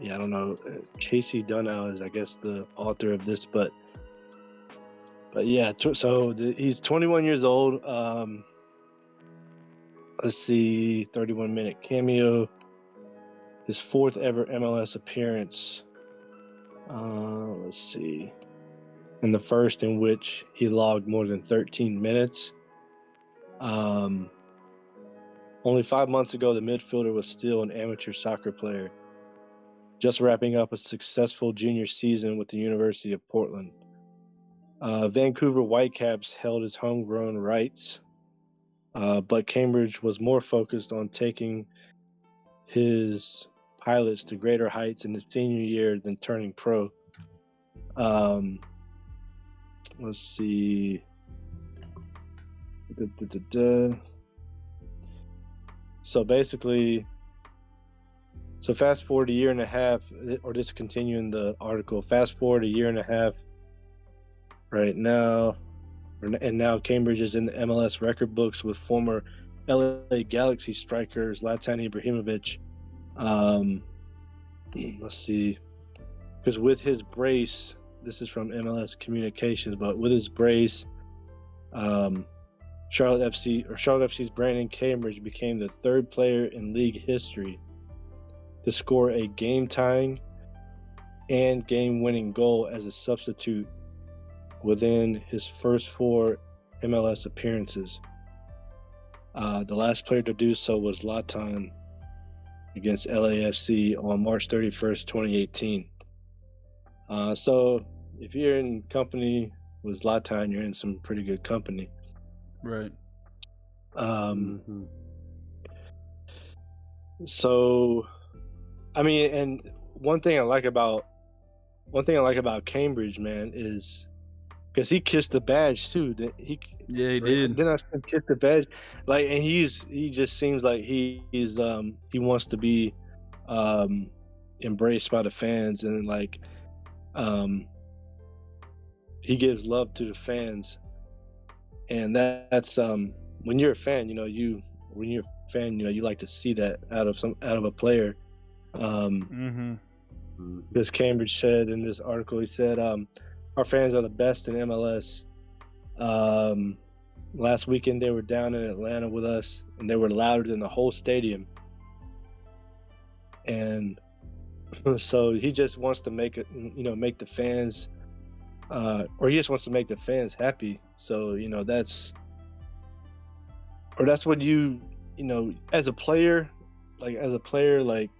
Yeah, I don't know. Casey Dunnell is, I guess, the author of this, but but yeah. So the, he's 21 years old. Um, let's see, 31 minute cameo. His fourth ever MLS appearance. Uh, let's see. In the first, in which he logged more than 13 minutes. Um, only five months ago, the midfielder was still an amateur soccer player, just wrapping up a successful junior season with the University of Portland. Uh, Vancouver Whitecaps held his homegrown rights, uh, but Cambridge was more focused on taking his pilots to greater heights in his senior year than turning pro. Um, let's see. Da, da, da, so basically, so fast forward a year and a half, or just continuing the article. Fast forward a year and a half. Right now, and now Cambridge is in the MLS record books with former LA Galaxy strikers Zlatan Ibrahimovic um, let's see, because with his brace, this is from MLS Communications, but with his brace, um, Charlotte FC or Charlotte FC's Brandon Cambridge became the third player in league history to score a game tying and game winning goal as a substitute within his first four MLS appearances. Uh, the last player to do so was Latan against LAFC on March 31st, 2018. Uh, so if you're in company with Zlatan, you're in some pretty good company. Right. Um, mm-hmm. So, I mean, and one thing I like about one thing I like about Cambridge, man, is because he kissed the badge too. He yeah, he did. Then I kissed the badge, like, and he's he just seems like he, he's um he wants to be um embraced by the fans and like um he gives love to the fans, and that, that's um when you're a fan, you know you when you're a fan, you know you like to see that out of some out of a player. Um, mm-hmm. This Cambridge said in this article, he said, um, "Our fans are the best in MLS." Um, last weekend they were down in Atlanta with us, and they were louder than the whole stadium. And <laughs> so he just wants to make it, you know, make the fans uh, or he just wants to make the fans happy. So you know that's, or that's what you, you know, as a player, like as a player, like,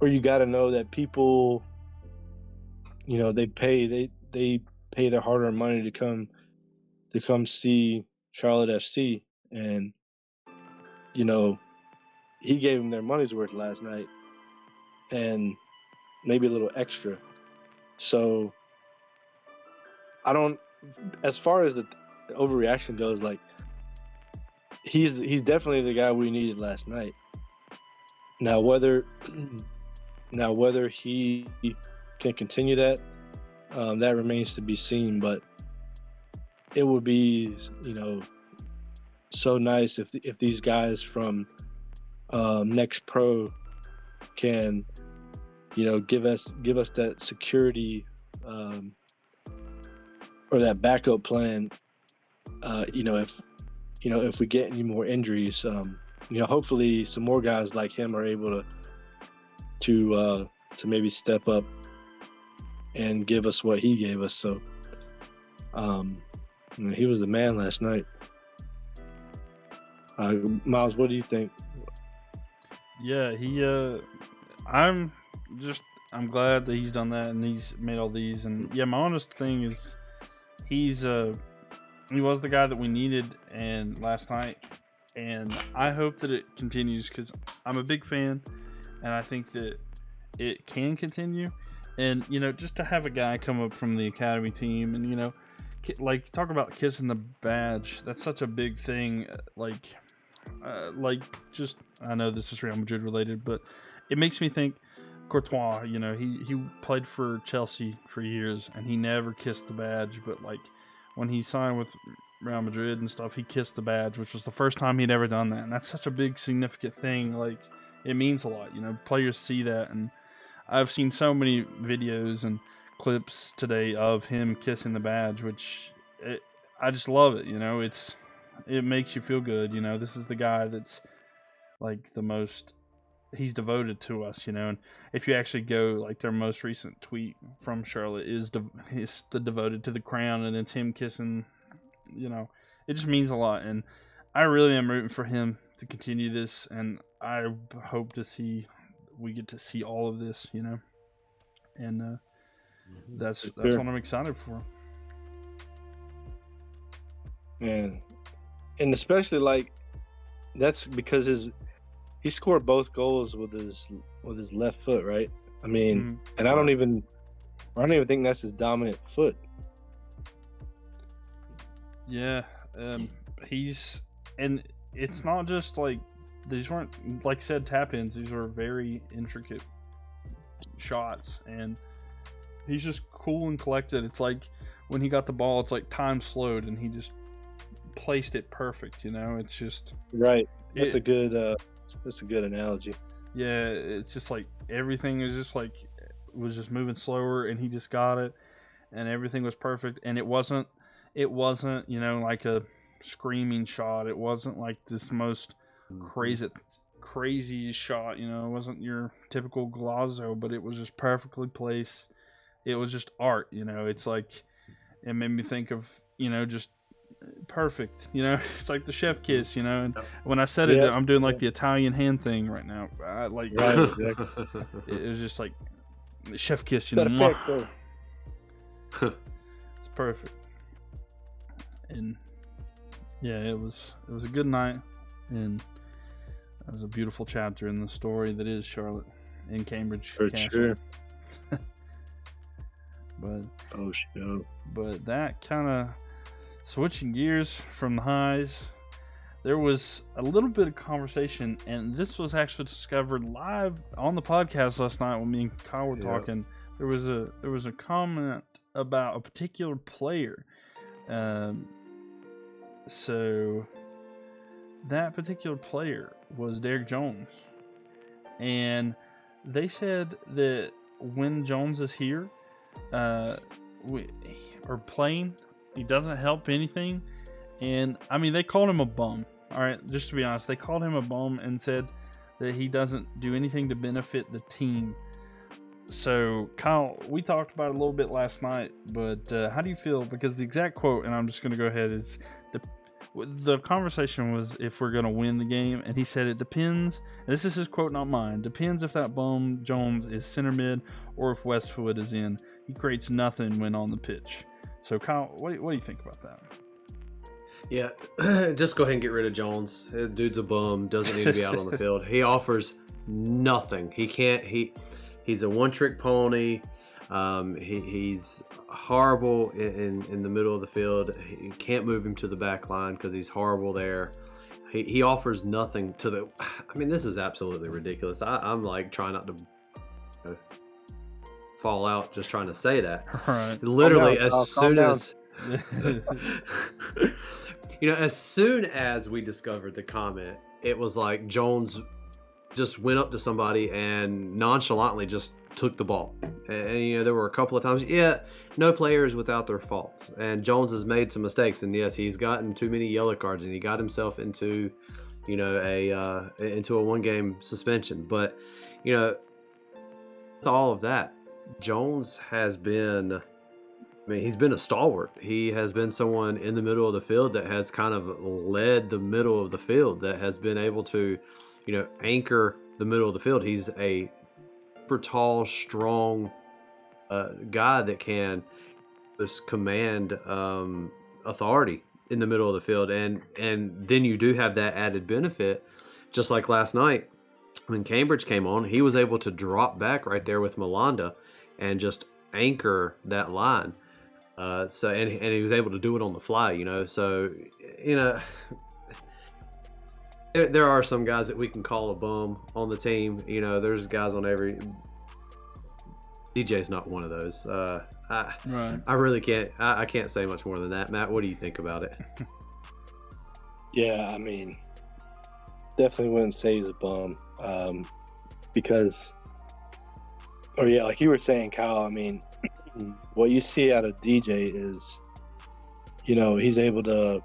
or you got to know that people, you know, they pay they they pay their hard-earned money to come to come see Charlotte FC, and you know, he gave them their money's worth last night, and maybe a little extra. So I don't. As far as the, the overreaction goes, like he's he's definitely the guy we needed last night. Now whether <clears throat> now whether he can continue that, um, that remains to be seen. But it would be you know so nice if if these guys from um, Next Pro can you know give us give us that security um, or that backup plan. Uh, you know, if you know if we get any more injuries, um, you know, hopefully some more guys like him are able to to uh, to maybe step up and give us what he gave us. So, um, he was the man last night. Uh, Myles, what do you think? Yeah, he. Uh, I'm just. I'm glad that he's done that and he's made all these. And yeah, my honest thing is, he's uh he was the guy that we needed and last night and I hope that it continues because I'm a big fan and I think that it can continue and you know just to have a guy come up from the academy team and you know like talk about kissing the badge that's such a big thing uh, like uh, like just I know this is Real Madrid related but it makes me think Courtois, you know, he, he played for Chelsea for years and he never kissed the badge. But like when he signed with Real Madrid and stuff, he kissed the badge, which was the first time he'd ever done that. And that's such a big, significant thing. Like it means a lot, you know, players see that. And I've seen so many videos and clips today of him kissing the badge, which it, I just love it. You know, it's, it makes you feel good. You know, this is the guy that's like the most he's devoted to us, you know. And if you actually go like their most recent tweet from Charlotte is de- is the devoted to the crown, and it's him kissing, you know, it just means a lot. And I really am rooting for him to continue this, and I hope to see we get to see all of this, you know. And uh, mm-hmm. that's that's what I'm excited for. Man, and especially like that's because his he scored both goals with his with his left foot, right? I mean, mm-hmm. and I don't even I don't even think that's his dominant foot. Yeah, um, he's and it's not just like these weren't like I said tap ins. These were very intricate shots, and he's just cool and collected. It's like when he got the ball, it's like time slowed, and he just placed it perfect. You know, it's just right. That's it, a good. Uh, that's a good analogy. Yeah, it's just like everything is just like was just moving slower, and he just got it, and everything was perfect. And it wasn't, it wasn't, you know, like a screaming shot. It wasn't like this most. Mm-hmm. crazy crazy shot. You know, it wasn't your typical golazo, but it was just perfectly placed. It was just art. You know, it's like it made me think of you know just uh, perfect. You know, <laughs> it's like the chef mm-hmm. kiss. You know, and when I said it, I'm doing like the Italian hand thing right now. I, like Right, <laughs> exactly. it, was just like the chef kiss. You know, a mwah. pick, though. <laughs> It's perfect. And yeah, it was it was a good night, and it was a beautiful chapter in the story that is Charlotte in Cambridge For Castle. sure. <laughs> But Oh shit. but that kind of switching gears from the highs there was a little bit of conversation and this was actually discovered live on the podcast last night when me and kyle were Yep. talking there was a there was a comment about a particular player um, so that particular player was derrick jones and they said that when jones is here uh, we, or playing. He doesn't help anything. And I mean, they called him a bum. All right, just to be honest, they called him a bum and said that he doesn't do anything to benefit the team. So, Kyle, we talked about it a little bit last night, but uh, how do you feel? Because the exact quote, and I'm just going to go ahead, is the, the conversation was if we're going to win the game, and he said it depends. And this is his quote, not mine. Depends if that bum Jones is center mid or if Westwood is in. He creates nothing when on the pitch. So, Kyle, what, do- what do you think about that? Yeah, <clears throat> just go ahead and get rid of Jones. Uh, Dude's a bum. Doesn't need to be out on the <laughs> field. He offers nothing. He can't. He he's a one-trick pony. Um, he, he's horrible in, in, in the middle of the field. You can't move him to the back line because he's horrible there. He, he offers nothing to the. <sighs> I mean, this is absolutely ridiculous. I, I'm like trying not to uh, fall out just trying to say that. <laughs> All right. Literally, down, as Kyle, calm soon as <laughs> you know, as soon as we discovered the comment, it was like Jones just went up to somebody and nonchalantly just took the ball. And, you know, there were a couple of times, yeah, no players without their faults. And Jones has made some mistakes, and yes, he's gotten too many yellow cards, and he got himself into, you know, a uh, into a one game suspension. But you know, with all of that, Jones has been. I mean, he's been a stalwart. He has been someone in the middle of the field that has kind of led the middle of the field, that has been able to, you know, anchor the middle of the field. He's a super tall, strong uh, guy that can just command um, authority in the middle of the field, and and then you do have that added benefit, just like last night when Cambridge came on, he was able to drop back right there with Malanda and just anchor that line. Uh, so and, and he was able to do it on the fly, you know. So you know, there, there are some guys that we can call a bum on the team. You know, there's guys on every. DJ's not one of those. Uh, I Right. I really can't. I, I can't say much more than that. Matt, what do you think about it? <laughs> Yeah, I mean, definitely wouldn't say he's a bum, um, because, or yeah, like you were saying, Kyle. I mean, <clears throat> what you see out of DJ is, you know, he's able to,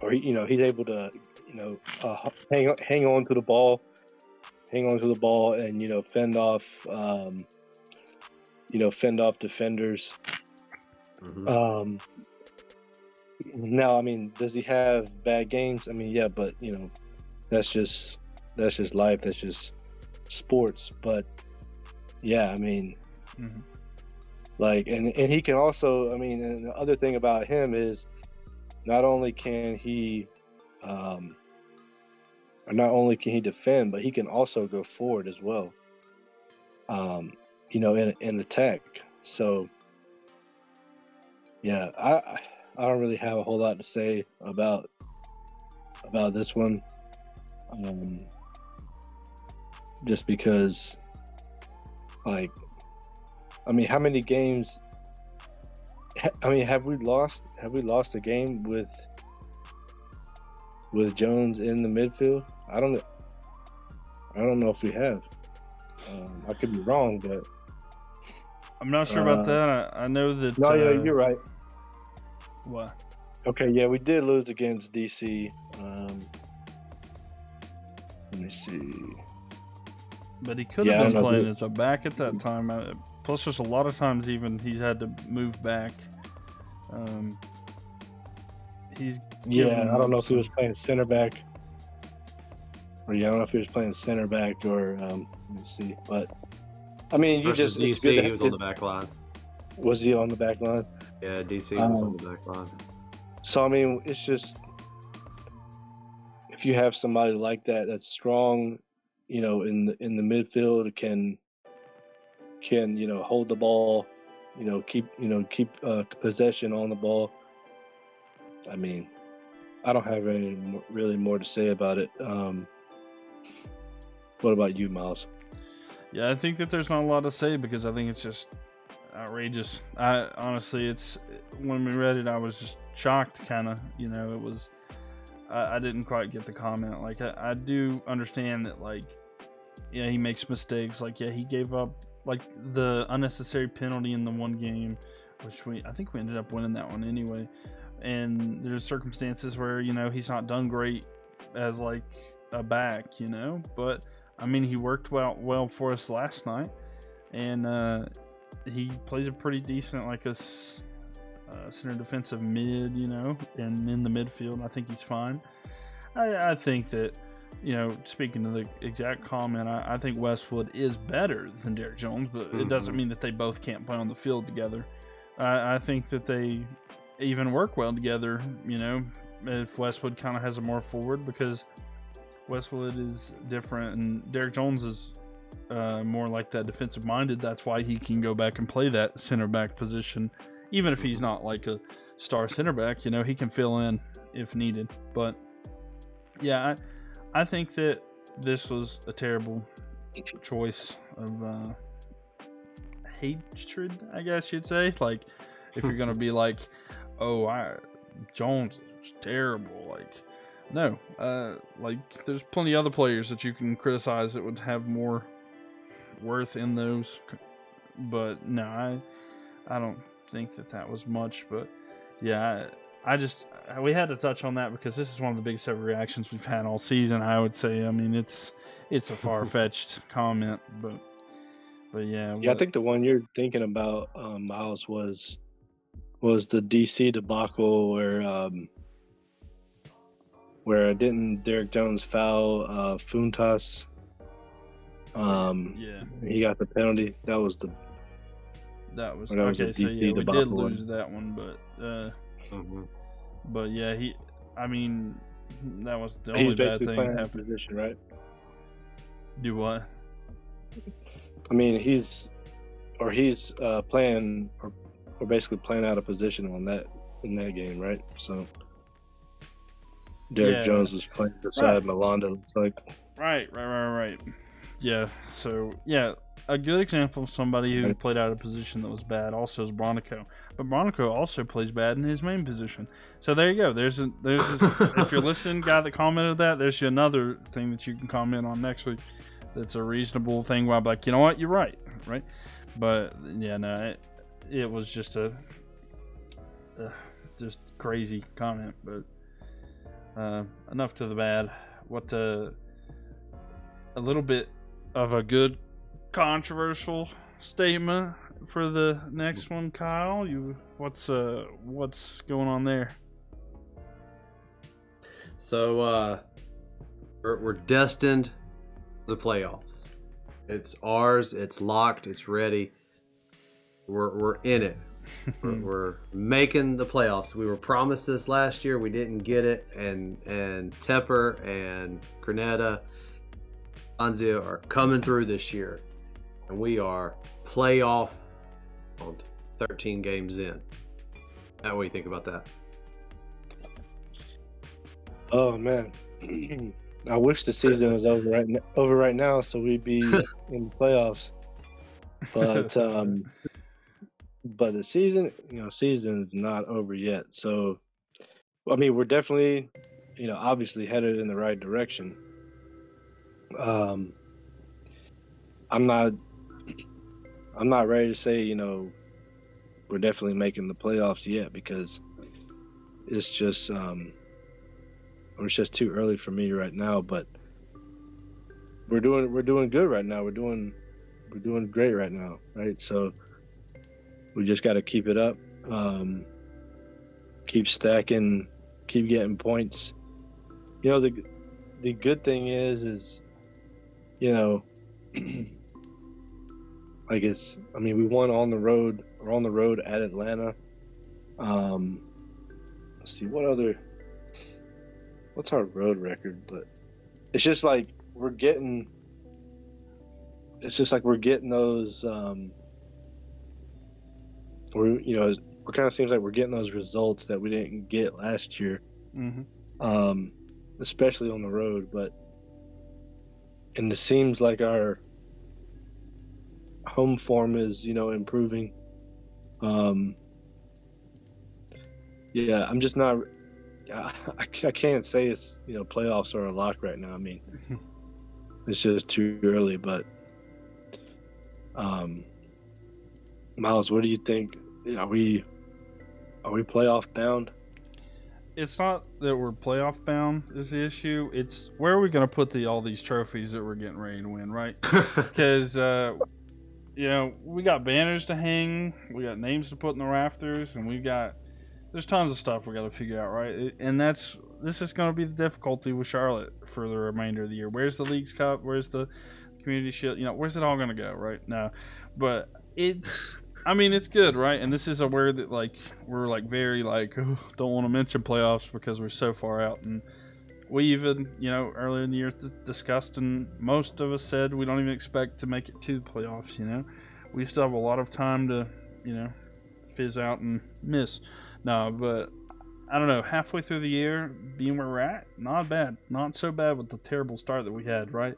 or you know, he's able to, you know, uh, hang hang on to the ball, hang on to the ball, and you know, fend off, um, you know, fend off defenders. Mhm. Um, now, I mean, does he have bad games? I mean, yeah, but you know, that's just that's just life. That's just sports. But yeah, I mean, Mhm. like, and and he can also. I mean, and the other thing about him is, not only can he, um, or not only can he defend, but he can also go forward as well. Um, you know, in in attack. So yeah, I I- don't really have a whole lot to say about about this one. Um, just because, like, I mean, how many games? I mean, have we lost? Have we lost a game with with Jones in the midfield? I don't. I don't know if we have. Um, I could be wrong, but I'm not sure about Uh, that. I, I know that. no, uh, yeah, you're right. What? Okay, yeah, we did lose against DC. Um, let me see. But he could Yeah, have been playing as a back at that time. Uh, plus, there's a lot of times even he's had to move back. Um, he's Yeah, given I don't know if he was playing center back. Or yeah, I don't know if he was playing center back or um, let me see. But I mean, you Versus just DC, he was on the back line. Was he on the back line? Yeah, DC was Um, on the back line. So I mean, it's just if you have somebody like that that's strong, you know, in the in the midfield can can you know hold the ball, you know, keep you know keep uh, possession on the ball. I mean, I don't have any really more to say about it. Um, what about you, Myles? Yeah, I think that there's not a lot to say because I think it's just outrageous. I honestly, it's when we read it, I was just shocked. Kind of, you know, it was. I, I didn't quite get the comment. Like, I, I do understand that, like, yeah, he makes mistakes. Like, yeah, he gave up like the unnecessary penalty in the one game, which we I think we ended up winning that one anyway. And there's circumstances where you know he's not done great as like a back, you know, but I mean, he worked well well for us last night, and uh, he plays a pretty decent like a uh, center defensive mid, you know, and in the midfield, I think he's fine. I, I think that, you know, speaking to the exact comment, I, I think Westwood is better than Derrick Jones, but it doesn't Mhm. mean that they both can't play on the field together. I, I think that they even work well together, you know, if Westwood kind of has a more forward because Westwood is different, and Derrick Jones is uh, more like that defensive minded. That's why he can go back and play that center back position, even if he's not like a star center back. You know, he can fill in if needed. But yeah, I, I think that this was a terrible choice of uh, hatred, I guess you'd say. Like, if you're gonna be like, oh, I Jones is terrible, like no, uh, like there's plenty of other players that you can criticize that would have more worth in those, but no, I, I don't think that that was much. But yeah, I, I just we had to touch on that because this is one of the biggest ever reactions we've had all season. I would say. I mean, it's it's a <laughs> far fetched comment, but but yeah, Yeah, I think the one you're thinking about, um, Myles, was was the DC debacle where um, where didn't Derrick Jones foul uh, Fountas? Um, yeah, he got the penalty. That was the that was That was a okay. So DC yeah, we did debacle one. lose that one, but. uh hmm But yeah, he. I mean, that was the he's only bad basically thing playing that that happened. position, right? Do what? I mean, he's or he's uh, playing or, or basically playing out of position on that in that game, right? So Derrick Yeah. Jones was playing beside Malanda. It's like Right, right, right, right. Yeah. So yeah, a good example of somebody who Right. played out of position that was bad also is Bronico. But Bronico also plays bad in his main position. So there you go. There's a, there's a, <laughs> if you're listening, guy that commented that, there's another thing that you can comment on next week. That's a reasonable thing. Where I'm like, you know what, you're right, right. But yeah, no, it, it was just a uh, just crazy comment. But uh, enough to the bad. What uh, a little bit of a good controversial statement for the next one, Kyle. You what's uh what's going on there? So uh, we're, we're destined the playoffs. It's ours. It's locked. It's ready. We're we're in it. <laughs> We're, we're making the playoffs. We were promised this last year. We didn't get it, and and Tepper and Krneta, Anzio are coming through this year, and we are playoff on 13 games in. How what do you think about that? Oh man, <clears throat> I wish the season was over right n- over right now, so we'd be <laughs> in the playoffs. But um, but the season, you know, season is not over yet. So, I mean, we're definitely, you know, obviously headed in the right direction. Um, I'm not, I'm not ready to say, you know, we're definitely making the playoffs yet because it's just um, it's just too early for me right now. But we're doing we're doing good right now. We're doing we're doing great right now, right? So we just got to keep it up, um, keep stacking, keep getting points. You know the the good thing is is you know <clears throat> like it's I mean we won on the road or on the road at Atlanta. Um, let's see what other what's our road record, but it's just like we're getting it's just like we're getting those um we're you know it kind of seems like we're getting those results that we didn't get last year Mm-hmm. um especially on the road but and it seems like our home form is you know improving um yeah i'm just not i, I can't say it's you know playoffs are a lock right now i mean <laughs> it's just too early but um Myles what do you think are we are we playoff bound It's not that we're playoff bound is the issue. It's where are we going to put the all these trophies that we're getting ready to win, right? <laughs> Because uh, you know we got banners to hang, we got names to put in the rafters, and we've got there's tons of stuff we got to figure out, right? And that's this is going to be the difficulty with Charlotte for the remainder of the year. Where's the Leagues Cup? Where's the Community Shield? You know, where's it all going to go, right? now? but it's I mean, it's good, right? And this is a word that like we're like very like oh, <laughs> don't want to mention playoffs because we're so far out, and we even you know earlier in the year d- discussed, and most of us said we don't even expect to make it to the playoffs. You know, we still have a lot of time to you know fizz out and miss. No, but I don't know. Halfway through the year, being where we're at, not bad, not so bad with the terrible start that we had, right?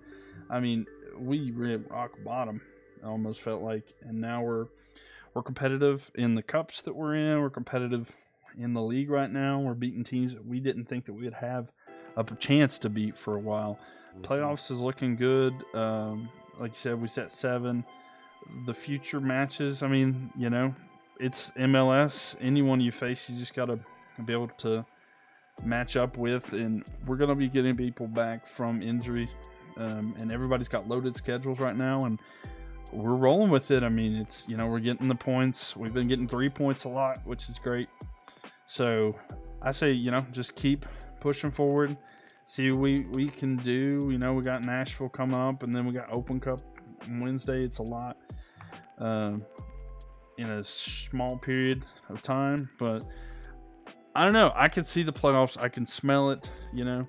I mean, we were rock bottom. it Almost felt like, and now we're we're competitive in the cups that we're in. We're competitive in the league right now. We're beating teams that we didn't think that we'd have a chance to beat for a while. Playoffs is looking good. Um, like you said, we set seven. The future matches, I mean, you know, it's MLS. Anyone you face, you just got to be able to match up with. And we're going to be getting people back from injury. Um, and everybody's got loaded schedules right now. And we're rolling with it. I mean, it's you know we're getting the points. We've been getting three points a lot, which is great. So I say you know just keep pushing forward. See what we we can do. You know we got Nashville coming up, and then we got Open Cup Wednesday. It's a lot um, in a small period of time, but I don't know. I can see the playoffs. I can smell it. You know,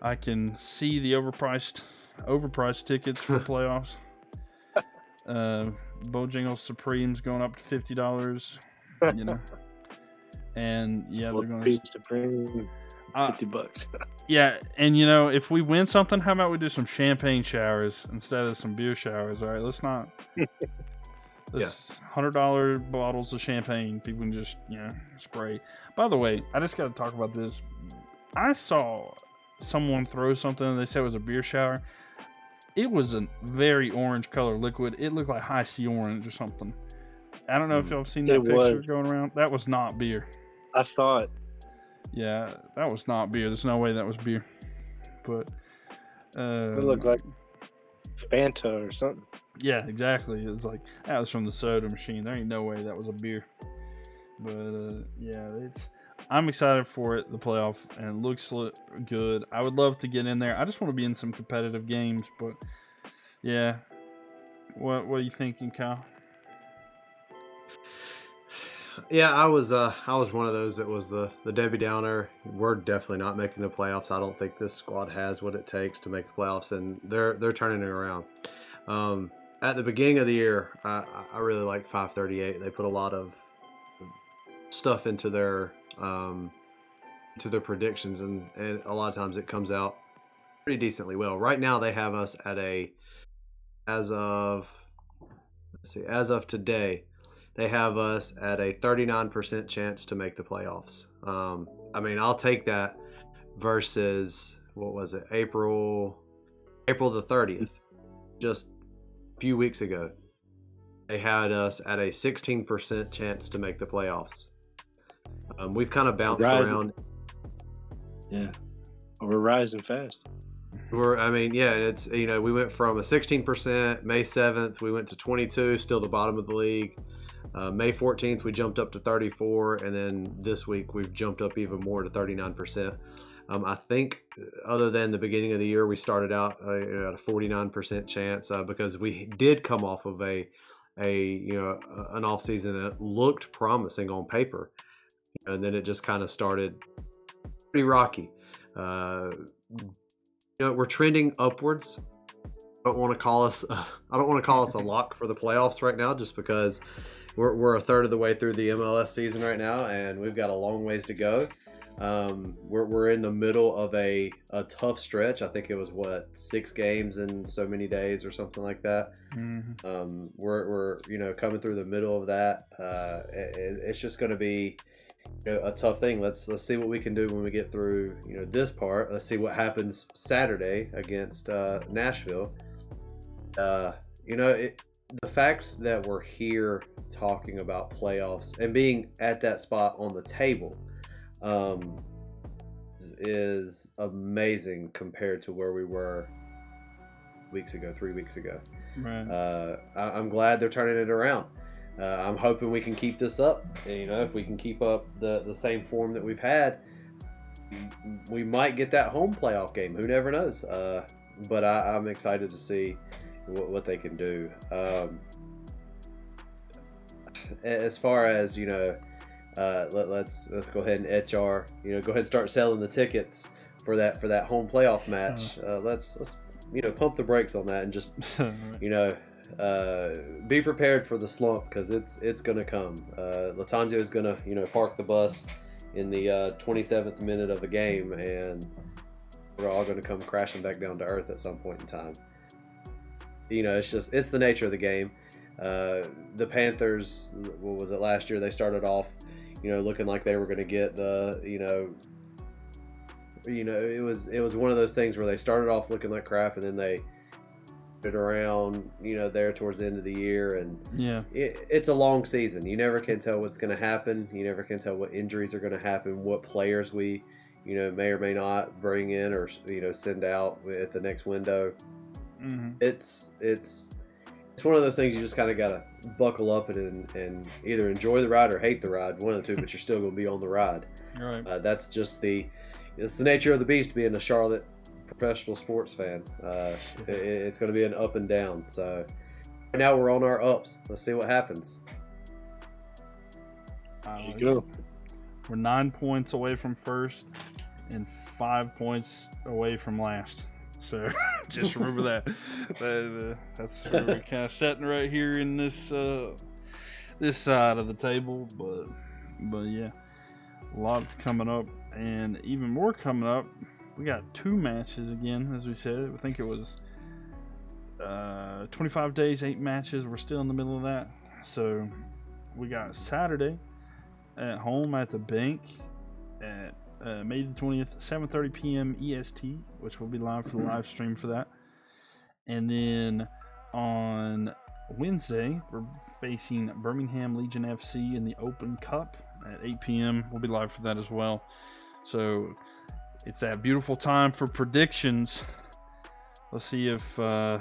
I can see the overpriced overpriced tickets for <laughs> playoffs. Uh, Bojangles Supremes going up to fifty dollars. You know, <laughs> and yeah, they're going Pete Supreme, uh, fifty bucks. <laughs> yeah, and you know, if we win something, how about we do some champagne showers instead of some beer showers? All right, let's not. <laughs> This hundred dollar bottles of champagne, people can just you know spray. By the way, I just got to talk about this. I saw someone throw something. They said it was a beer shower. It was a very orange color liquid. It looked like Hi-C orange or something. I don't know if Mm. y'all have seen that It picture was. going around. That was not beer. I saw it. Yeah, that was not beer. There's no way that was beer. But uh, It looked like Fanta or something. yeah, exactly. It's like that was from the soda machine. There ain't no way that was a beer. But uh, yeah, it's. I'm excited for it, the playoff, and it looks lo- good. I would love to get in there. I just want to be in some competitive games, but yeah. What What are you thinking, Kyle? Yeah, I was uh I was one of those that was the the Debbie Downer. We're definitely not making the playoffs. I don't think this squad has what it takes to make the playoffs, and they're they're turning it around. Um, at the beginning of the year, I, I really like 538. They put a lot of stuff into their um, to their predictions, and, and a lot of times it comes out pretty decently well. Right now, they have us at a as of let's see, as of today, they have us at a 39% chance to make the playoffs. Um, I mean, I'll take that versus what was it, April, April the 30th, just a few weeks ago. They had us at a 16% chance to make the playoffs. Um, we've kind of bounced around. Yeah, we're rising fast. We're, I mean, yeah, it's you know we went from a 16% May 7th, we went to 22, still the bottom of the league. Uh, May 14th, we jumped up to 34, and then this week we've jumped up even more to 39%. Um, I think, other than the beginning of the year, we started out uh, at a 49% chance uh, because we did come off of a a you know an off season that looked promising on paper, and then it just kind of started pretty rocky. Uh, you know, we're trending upwards. I don't want to call us. <laughs> I don't want to call us a <laughs> lock for the playoffs right now, just because we're, we're a third of the way through the MLS season right now, and we've got a long ways to go. Um, we're, we're in the middle of a, a tough stretch. I think it was what six games in so many days or something like that. Mhm. Um, we're, we're you know coming through the middle of that. Uh, it, it's just going to be you know, a tough thing. Let's let's see what we can do when we get through you know this part. Let's see what happens Saturday against uh, Nashville. Uh, you know it, the fact that we're here talking about playoffs and being at that spot on the table um, is- is amazing compared to where we were weeks ago, three weeks ago. Right. Uh, I, I'm glad they're turning it around. Uh, I'm hoping we can keep this up. And, you know, if we can keep up the, the same form that we've had, we might get that home playoff game. Who never knows? Uh, but I, I'm excited to see what, what they can do. Um, as far as you know, uh, let, let's let's go ahead and HR. You know, go ahead and start selling the tickets for that for that home playoff match. Uh, let's let's you know pump the brakes on that and just <laughs> you know, uh, be prepared for the slump because it's it's gonna come. Uh, Lattanzio is gonna you know park the bus in the uh, 27th minute of a game, and we're all gonna come crashing back down to earth at some point in time. You know, it's just it's the nature of the game. Uh, the Panthers, what was it last year? They started off, you know, looking like they were to get the, you know, you know, it was it was one of those things where they started off looking like crap, and then they it around, you know, there towards the end of the year, and Yeah. it, it's a long season. You never can tell what's going to happen. You never can tell what injuries are going to happen, what players we, you know, may or may not bring in or you know send out at the next window. hmm It's it's it's one of those things you just kind of got to buckle up and and either enjoy the ride or hate the ride, one of the two. but you're still going to be on the ride. Right. Uh, that's just the it's the nature of the beast being a Charlotte professional sports fan. Uh, it, it's going to be an up and down. So right now we're on our ups. Let's see what happens. Uh, There you go. We're nine points away from first and five points away from last. So <laughs> just remember that. <laughs> that uh, that's where we're kind of sitting right here in this uh, this side of the table. But but yeah, lots coming up, and even more coming up. We got two matches again, as we said. I think it was uh, 25 days, eight matches. We're still in the middle of that. So we got Saturday at home at the bank at uh, May the 20th, 7:30 p.m. EST, which will be live for the live stream for that. And then on Wednesday, we're facing Birmingham Legion FC in the Open Cup at 8 p.m. We'll be live for that as well. So it's that beautiful time for predictions. Let's see if uh,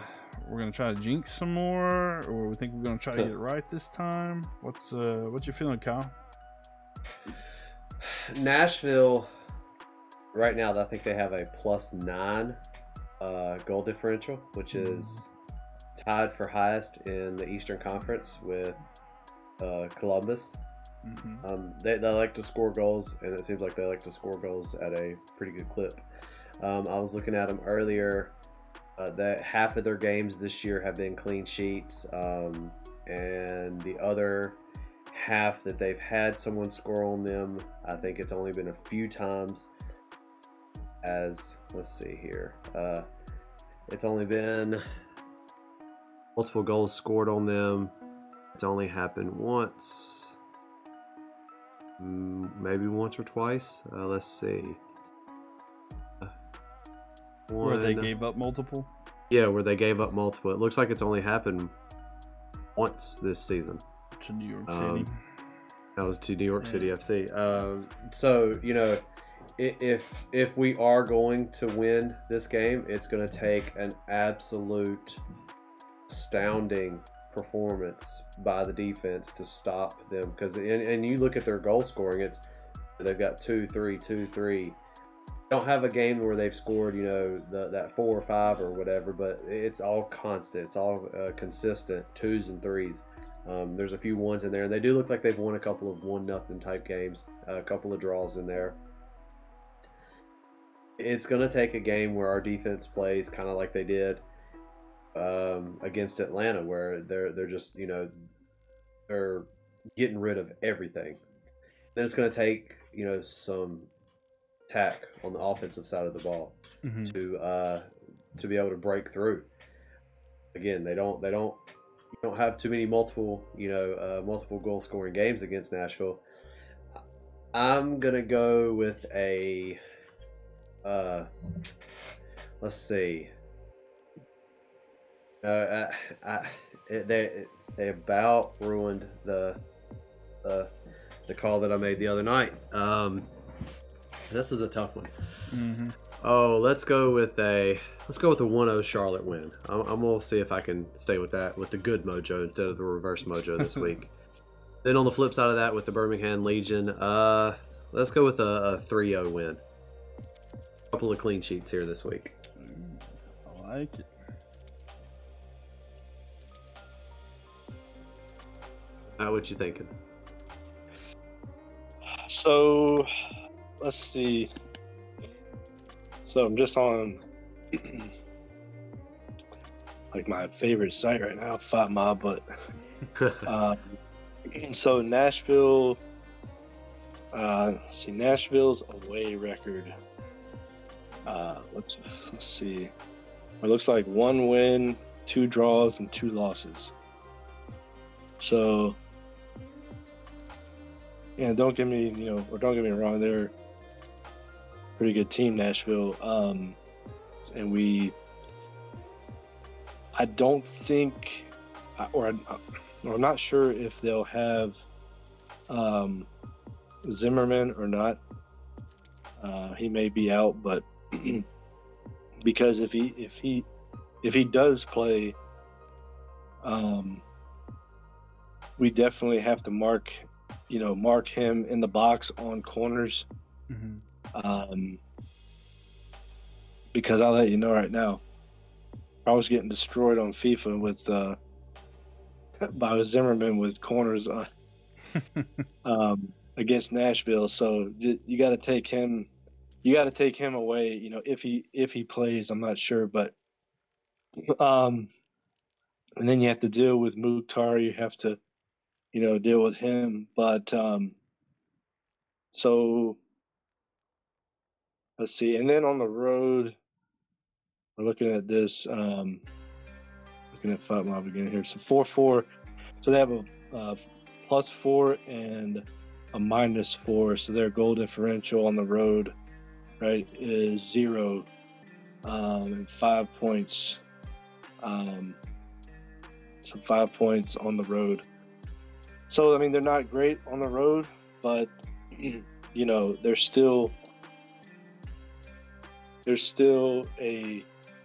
we're gonna try to jinx some more, or we think we're gonna try to get it right this time. What's uh, what's your feeling, Kyle? Nashville, right now, I think they have a plus nine uh, goal differential, which is tied for highest in the Eastern Conference with uh, Columbus. Mm-hmm. Um, they, they like to score goals, and it seems like they like to score goals at a pretty good clip. Um, I was looking at them earlier. Uh, that half of their games this year have been clean sheets, um, and the other half that they've had someone score on them, I think it's only been a few times. As let's see here, uh, it's only been multiple goals scored on them. It's only happened once. Mm, maybe once or twice. Uh, let's see. Uh, Where they gave up multiple. yeah, where they gave up multiple. It looks like it's only happened once this season. to New York City. Um, That was to New York City FC. Um, so you know, if if we are going to win this game, it's going to take an absolute astounding performance by the defense to stop them. Because and, and you look at their goal scoring, it's they've got two, three, two, three. Don't have a game where they've scored, you know, the, that four or five or whatever, but it's all constant. It's all uh, consistent twos and threes. Um, there's a few ones in there, and they do look like they've won a couple of one nothing type games, a couple of draws in there. It's going to take a game where our defense plays kind of like they did um, against Atlanta, where they're they're just you know they're getting rid of everything. Then it's going to take you know some tack on the offensive side of the ball mm-hmm. to uh, to be able to break through. Again, they don't they don't don't have too many multiple you know uh, multiple goal scoring games against Nashville. I'm gonna go with a uh, let's see uh, I, I, they they about ruined the the the call that I made the other night. Um, this is a tough one. Mm-hmm. Oh, let's go with a let's go with a 1-0 Charlotte win. I'm, I'm gonna see if I can stay with that with the good mojo instead of the reverse mojo this <laughs> week. then on the flip side of that, with the Birmingham Legion, uh, let's go with a, a 3-0 win. A couple of clean sheets here this week. I like it. How what you thinking? So, let's see. So I'm just on <clears throat> like my favorite site right now, FotMob, but <laughs> um, so Nashville. Uh, see Nashville's away record. Uh, let's let's see. It looks like one win, two draws, and two losses. So and don't get me, you know, or don't get me wrong, they're a pretty good team, Nashville. Um, and we, I don't think, or, or I'm not sure if they'll have um, Zimmerman or not. Uh, he may be out, but <clears throat> because if he if he if he does play, um, we definitely have to mark you know, mark him in the box on corners. Mm-hmm. Um, because I'll let you know right now, I was getting destroyed on FIFA with uh, <laughs> by Zimmerman with corners on, <laughs> um, against Nashville. So you got to take him. You got to take him away. You know, if he if he plays, I'm not sure, but um, and then you have to deal with Mukhtar. You have to you know, deal with him. But um, so let's see. And then on the road, we're looking at this. Um, looking at five mile again here. So four four. So they have a plus four and a minus four. So their goal differential on the road, right, is zero um, and five points. Um, so five points on the road. So I mean, they're not great on the road, but <clears throat> you know, they're still they're still a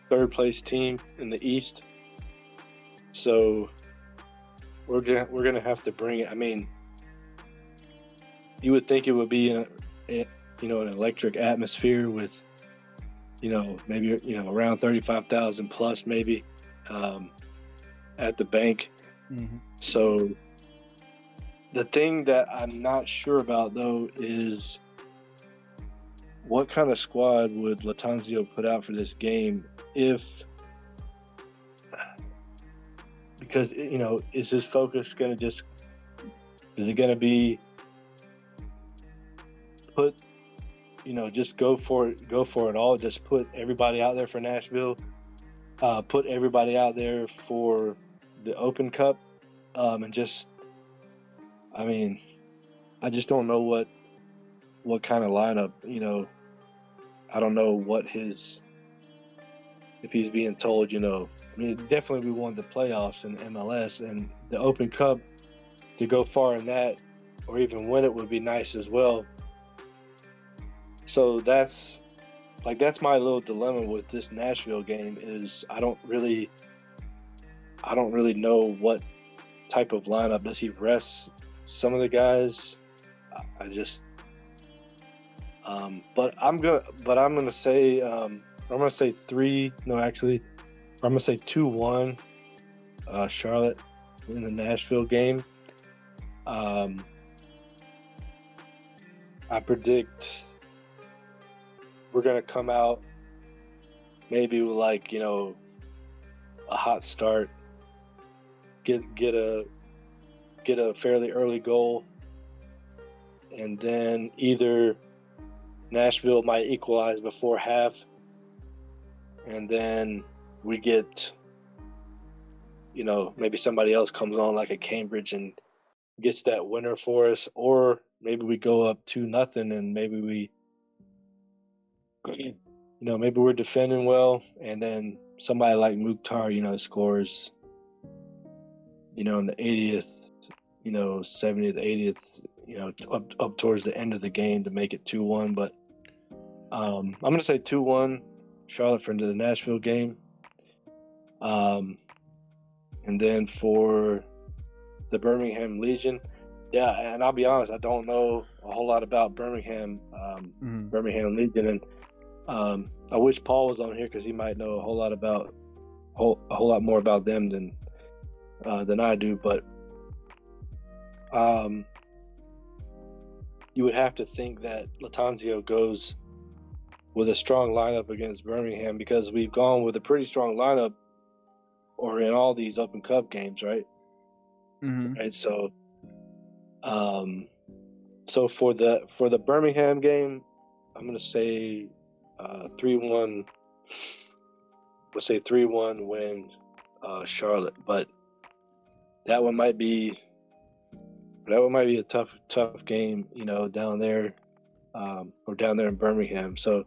third place team in the East. So we're gonna we're gonna have to bring it. I mean, you would think it would be a, a you know an electric atmosphere with you know maybe you know around thirty five thousand plus maybe um, at the bank. Mm-hmm. So the thing that I'm not sure about though is what kind of squad would Lattanzio put out for this game if because you know is his focus going to just is it going to be put you know just go for it go for it all just put everybody out there for Nashville uh, put everybody out there for the Open Cup um, and just I mean, I just don't know what what kind of lineup. You know, I don't know what his if he's being told. You know, I mean, definitely we won the playoffs in MLS and the Open Cup to go far in that. or even win it would be nice as well. So that's like that's my little dilemma with this Nashville game is I don't really I don't really know what type of lineup does he rest some of the guys. I just um, but I'm gonna but I'm gonna say um, I'm gonna say three no actually I'm gonna say two one uh, Charlotte in the Nashville game. Um, I predict we're gonna come out maybe like you know a hot start, get get a get a fairly early goal, and then either Nashville might equalize before half, and then we get you know maybe somebody else comes on like a Cambridge and gets that winner for us, or maybe we go up two nothing and maybe we you know maybe we're defending well. And then somebody like Mukhtar you know scores you know in the 80th you know 70th 80th you know up up towards the end of the game to make it 2-1 but um, I'm going to say 2-1 Charlotte for the Nashville game um, and then for the Birmingham Legion yeah, and I'll be honest, I don't know a whole lot about Birmingham, um, mm-hmm. Birmingham Legion, and um, I wish Paul was on here because he might know a whole lot about whole, a whole lot more about them than uh, than I do. But um, you would have to think that Lattanzio goes with a strong lineup against Birmingham because we've gone with a pretty strong lineup, or in all these Open Cup games, right? Mm-hmm. Right. So um, so for the for the Birmingham game, I'm gonna say uh, three uh, one. We'll say three one win uh, Charlotte, but that one might be that might be a tough tough game, you know, down there um, or down there in Birmingham. So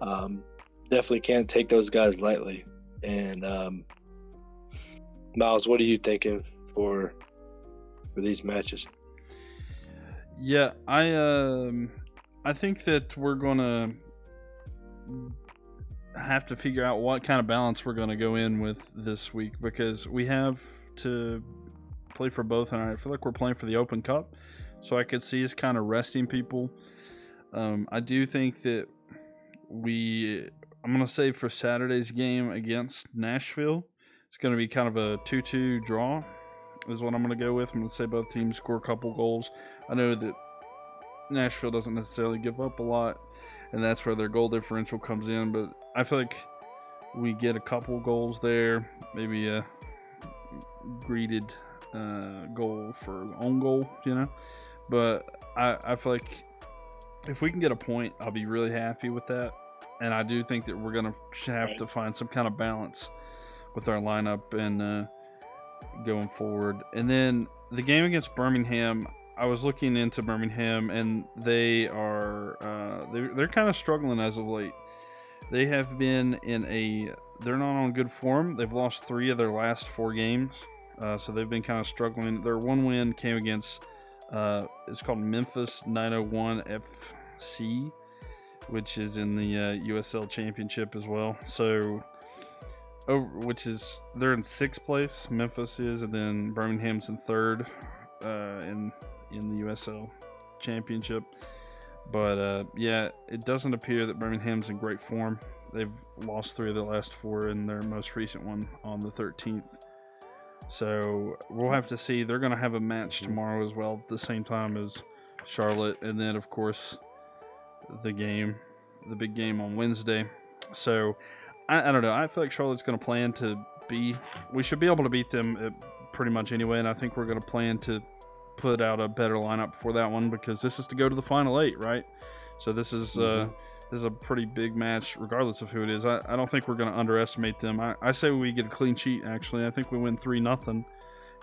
um, definitely can't take those guys lightly. And um, Myles, what are you thinking for for these matches? Yeah, I um, I think that we're gonna have to figure out what kind of balance we're gonna go in with this week because we have to play for both, and I feel like we're playing for the Open Cup, so I could see us kind of resting people. Um, I do think that we, I'm gonna say for Saturday's game against Nashville, it's gonna be kind of a two-two draw is what I'm to go with. I'm to say both teams score a couple goals. I know that Nashville doesn't necessarily give up a lot, and that's where their goal differential comes in. But I feel like we get a couple goals there, maybe a greeted uh, goal for own goal, you know. But I, I feel like if we can get a point, I'll be really happy with that. And I do think that we're going to have to find some kind of balance with our lineup and uh, going forward. And then the game against Birmingham, I was looking into Birmingham, and they are uh, they're, they're kind of struggling as of late. They have been in a they're not on good form. They've lost three of their last four games, uh, so they've been kind of struggling. Their one win came against uh, it's called Memphis 901 FC, which is in the uh, USL Championship as well. So over, which is they're in sixth place. Memphis is, and then Birmingham's in third uh, in in the USL Championship. But uh, yeah, it doesn't appear that Birmingham's in great form. They've lost three of the last four in their most recent one on the 13th. So we'll have to see. They're going to have a match tomorrow as well, at the same time as Charlotte, and then of course the game, the big game on Wednesday. So I, I don't know. I feel like Charlotte's going to plan to be. We should be able to beat them uh, pretty much anyway, and I think we're going to plan to put out a better lineup for that one because this is to go to the final eight, right? So this is uh, mm-hmm. uh, this is a pretty big match, regardless of who it is. I, I don't think we're going to underestimate them. I, I say we get a clean sheet. Actually, I think we win three nothing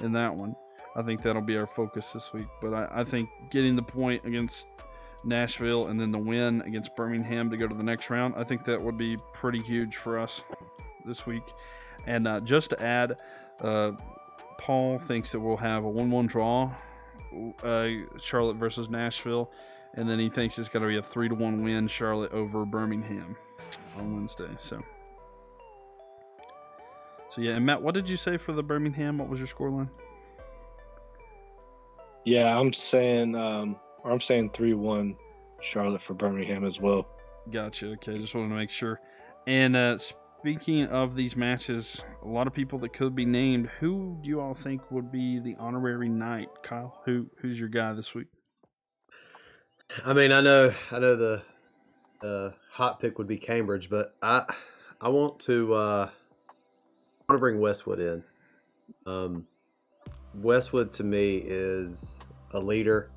in that one. I think that'll be our focus this week. But I, I think getting the point against Nashville and then the win against Birmingham to go to the next round, I think that would be pretty huge for us this week. And uh, just to add, uh, Paul thinks that we'll have a 1 1 draw uh, Charlotte versus Nashville, and then he thinks it's going to be a three to one win Charlotte over Birmingham on Wednesday. So, so yeah. And Matt, what did you say for the Birmingham? What was your scoreline? Yeah, I'm saying, um, or I'm saying three one Charlotte for Birmingham as well. Gotcha. Okay, just wanted to make sure. And uh, speaking of these matches, a lot of people that could be named. Who do you all think would be the honorary knight? Kyle, who who's your guy this week? I mean, I know, I know the the hot pick would be Cambridge, but I I want to uh, I want to bring Westwood in. Um, Westwood to me is a leader.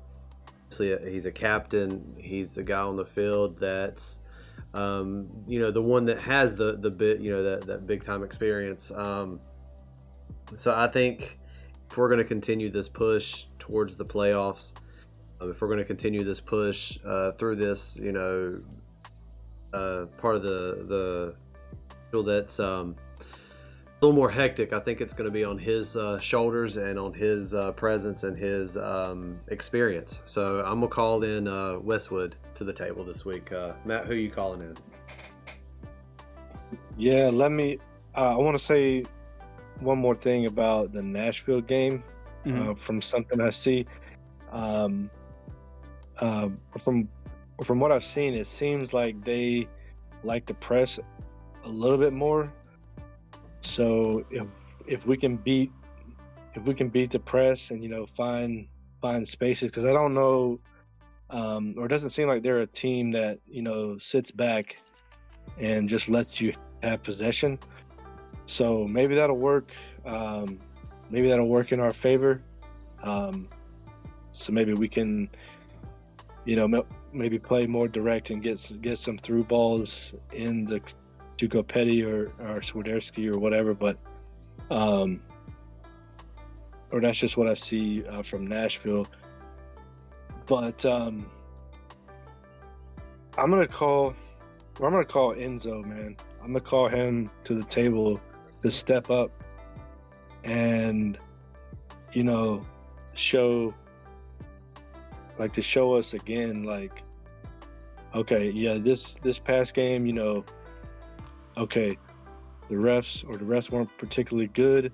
He's a captain. He's the guy on the field that's um, you know, the one that has the the bit, you know, that that big time experience. Um, so I think if we're going to continue this push towards the playoffs, um, if we're going to continue this push uh, through this, you know, uh, part of the the that's um, a little more hectic. I think it's going to be on his uh, shoulders and on his uh, presence and his um, experience. So I'm gonna call in uh, Westwood to the table this week. Uh, Matt, who are you calling in? Yeah, let me. Uh, I want to say one more thing about the Nashville game. Mm-hmm. Uh, from something I see, um, from from what I've seen, it seems like they like to press a little bit more so if if we can beat if we can beat the press and you know find find spaces because I don't know um, or it doesn't seem like they're a team that you know sits back and just lets you have possession. So maybe that'll work. Um, maybe that'll work in our favor. Um, so maybe we can, you know, maybe play more direct and get get some through balls in the to Copetti or, or Swiderski or whatever, but um, or that's just what I see uh, from Nashville. But um, I'm gonna call. I'm gonna call Enzo, man. I'm gonna call him to the table to step up and you know show like to show us again like okay yeah this this past game you know okay, the refs or the refs weren't particularly good,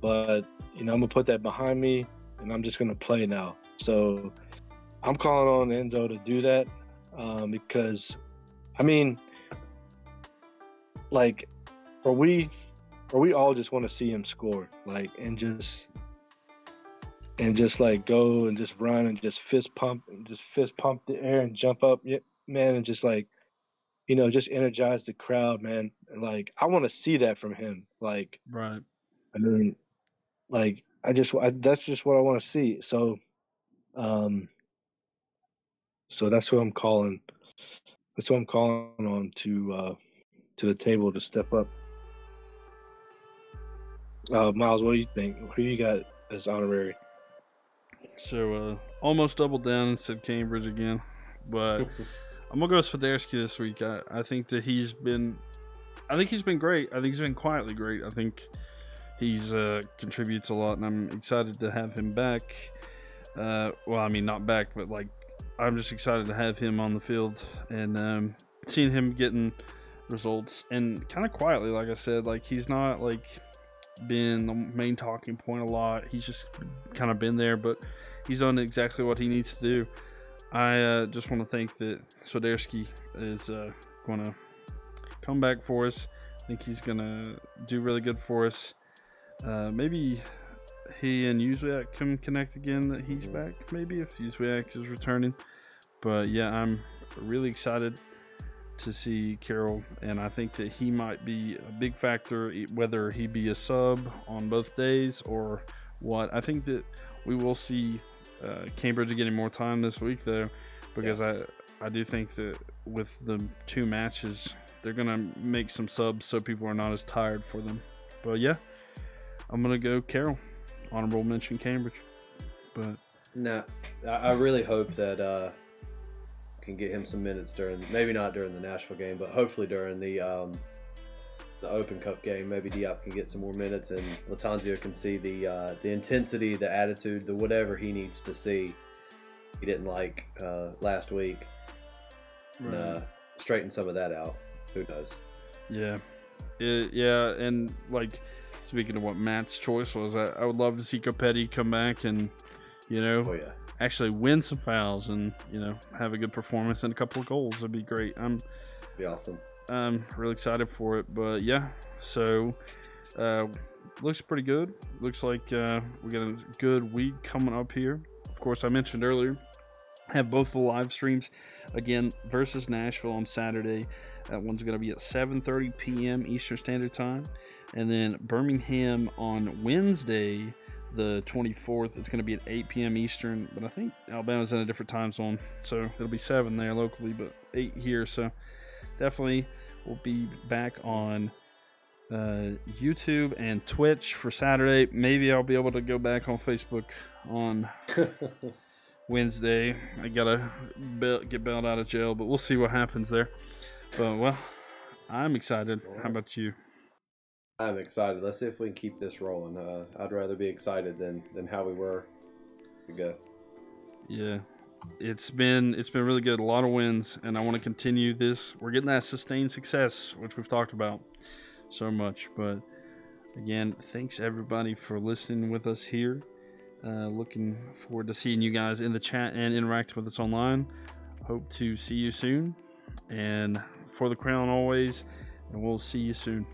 but you know I'm gonna put that behind me and I'm just gonna play now. So I'm calling on Enzo to do that um, because, I mean, like, are we, are we all just want to see him score, like, and just, and just like go and just run and just fist pump and just fist pump the air and jump up, man, and just like you know, just energize the crowd, man. Like I want to see that from him. Like, right. I mean, like I just I, that's just what I want to see. So, um, so that's what I'm calling. That's what I'm calling on to uh, to the table to step up. Uh, Myles, what do you think? Who you got as honorary? So uh, almost doubled down and said Cambridge again, but <laughs> I'm gonna go with Swiderski this week. I, I think that he's been, I think he's been great. I think he's been quietly great. I think he's uh, contributes a lot, and I'm excited to have him back. Uh, well, I mean, not back, but like, I'm just excited to have him on the field and um, seeing him getting results and kind of quietly, like I said, like he's not like been the main talking point a lot. He's just kind of been there, but he's done exactly what he needs to do. I uh, just want to think that Swiderski is uh, going to come back for us. I think he's going to do really good for us. Uh, maybe he and Jóźwiak can connect again that he's back, maybe if Jóźwiak is returning. But yeah, I'm really excited to see Karol, and I think that he might be a big factor, whether he be a sub on both days or what. I think that we will see uh, Cambridge getting more time this week though, because yeah. I I do think that with the two matches, they're gonna make some subs so people are not as tired for them. But yeah, I'm gonna go Karol. Honorable mention Cambridge, but no, I really hope that uh, can get him some minutes during maybe not during the Nashville game, but hopefully during the um, the Open Cup game. Maybe Diop can get some more minutes, and Lattanzio can see the uh, the intensity, the attitude, the whatever he needs to see. He didn't like uh, last week. Right. And, uh, straighten some of that out. Who knows? Yeah, it, yeah, and like speaking of what Matt's choice was, I, I would love to see Copetti come back and you know, oh, yeah. Actually win some fouls and you know have a good performance and a couple of goals. That'd be great. I'm be awesome. I'm really excited for it. But yeah, so uh, looks pretty good. Looks like uh, we got a good week coming up here. Of course, I mentioned earlier have both the live streams again versus Nashville on Saturday. That one's going to be at 7:30 p.m. Eastern Standard Time, and then Birmingham on Wednesday, the 24th. It's going to be at 8 p.m. Eastern, but I think Alabama's in a different time zone, so it'll be seven there locally, but eight here. So definitely we'll be back on uh, YouTube and Twitch for Saturday. Maybe I'll be able to go back on Facebook on <laughs> Wednesday. I gotta bail, get bailed out of jail, but we'll see what happens there. But well, I'm excited. How about you? I'm excited. Let's see if we can keep this rolling. Uh, I'd rather be excited than than how we were. Yeah, it's been it's been really good. A lot of wins, and I want to continue this. We're getting that sustained success, which we've talked about so much. But again, thanks everybody for listening with us here. Uh, looking forward to seeing you guys in the chat and interacting with us online. Hope to see you soon. And for the crown always, and we'll see you soon.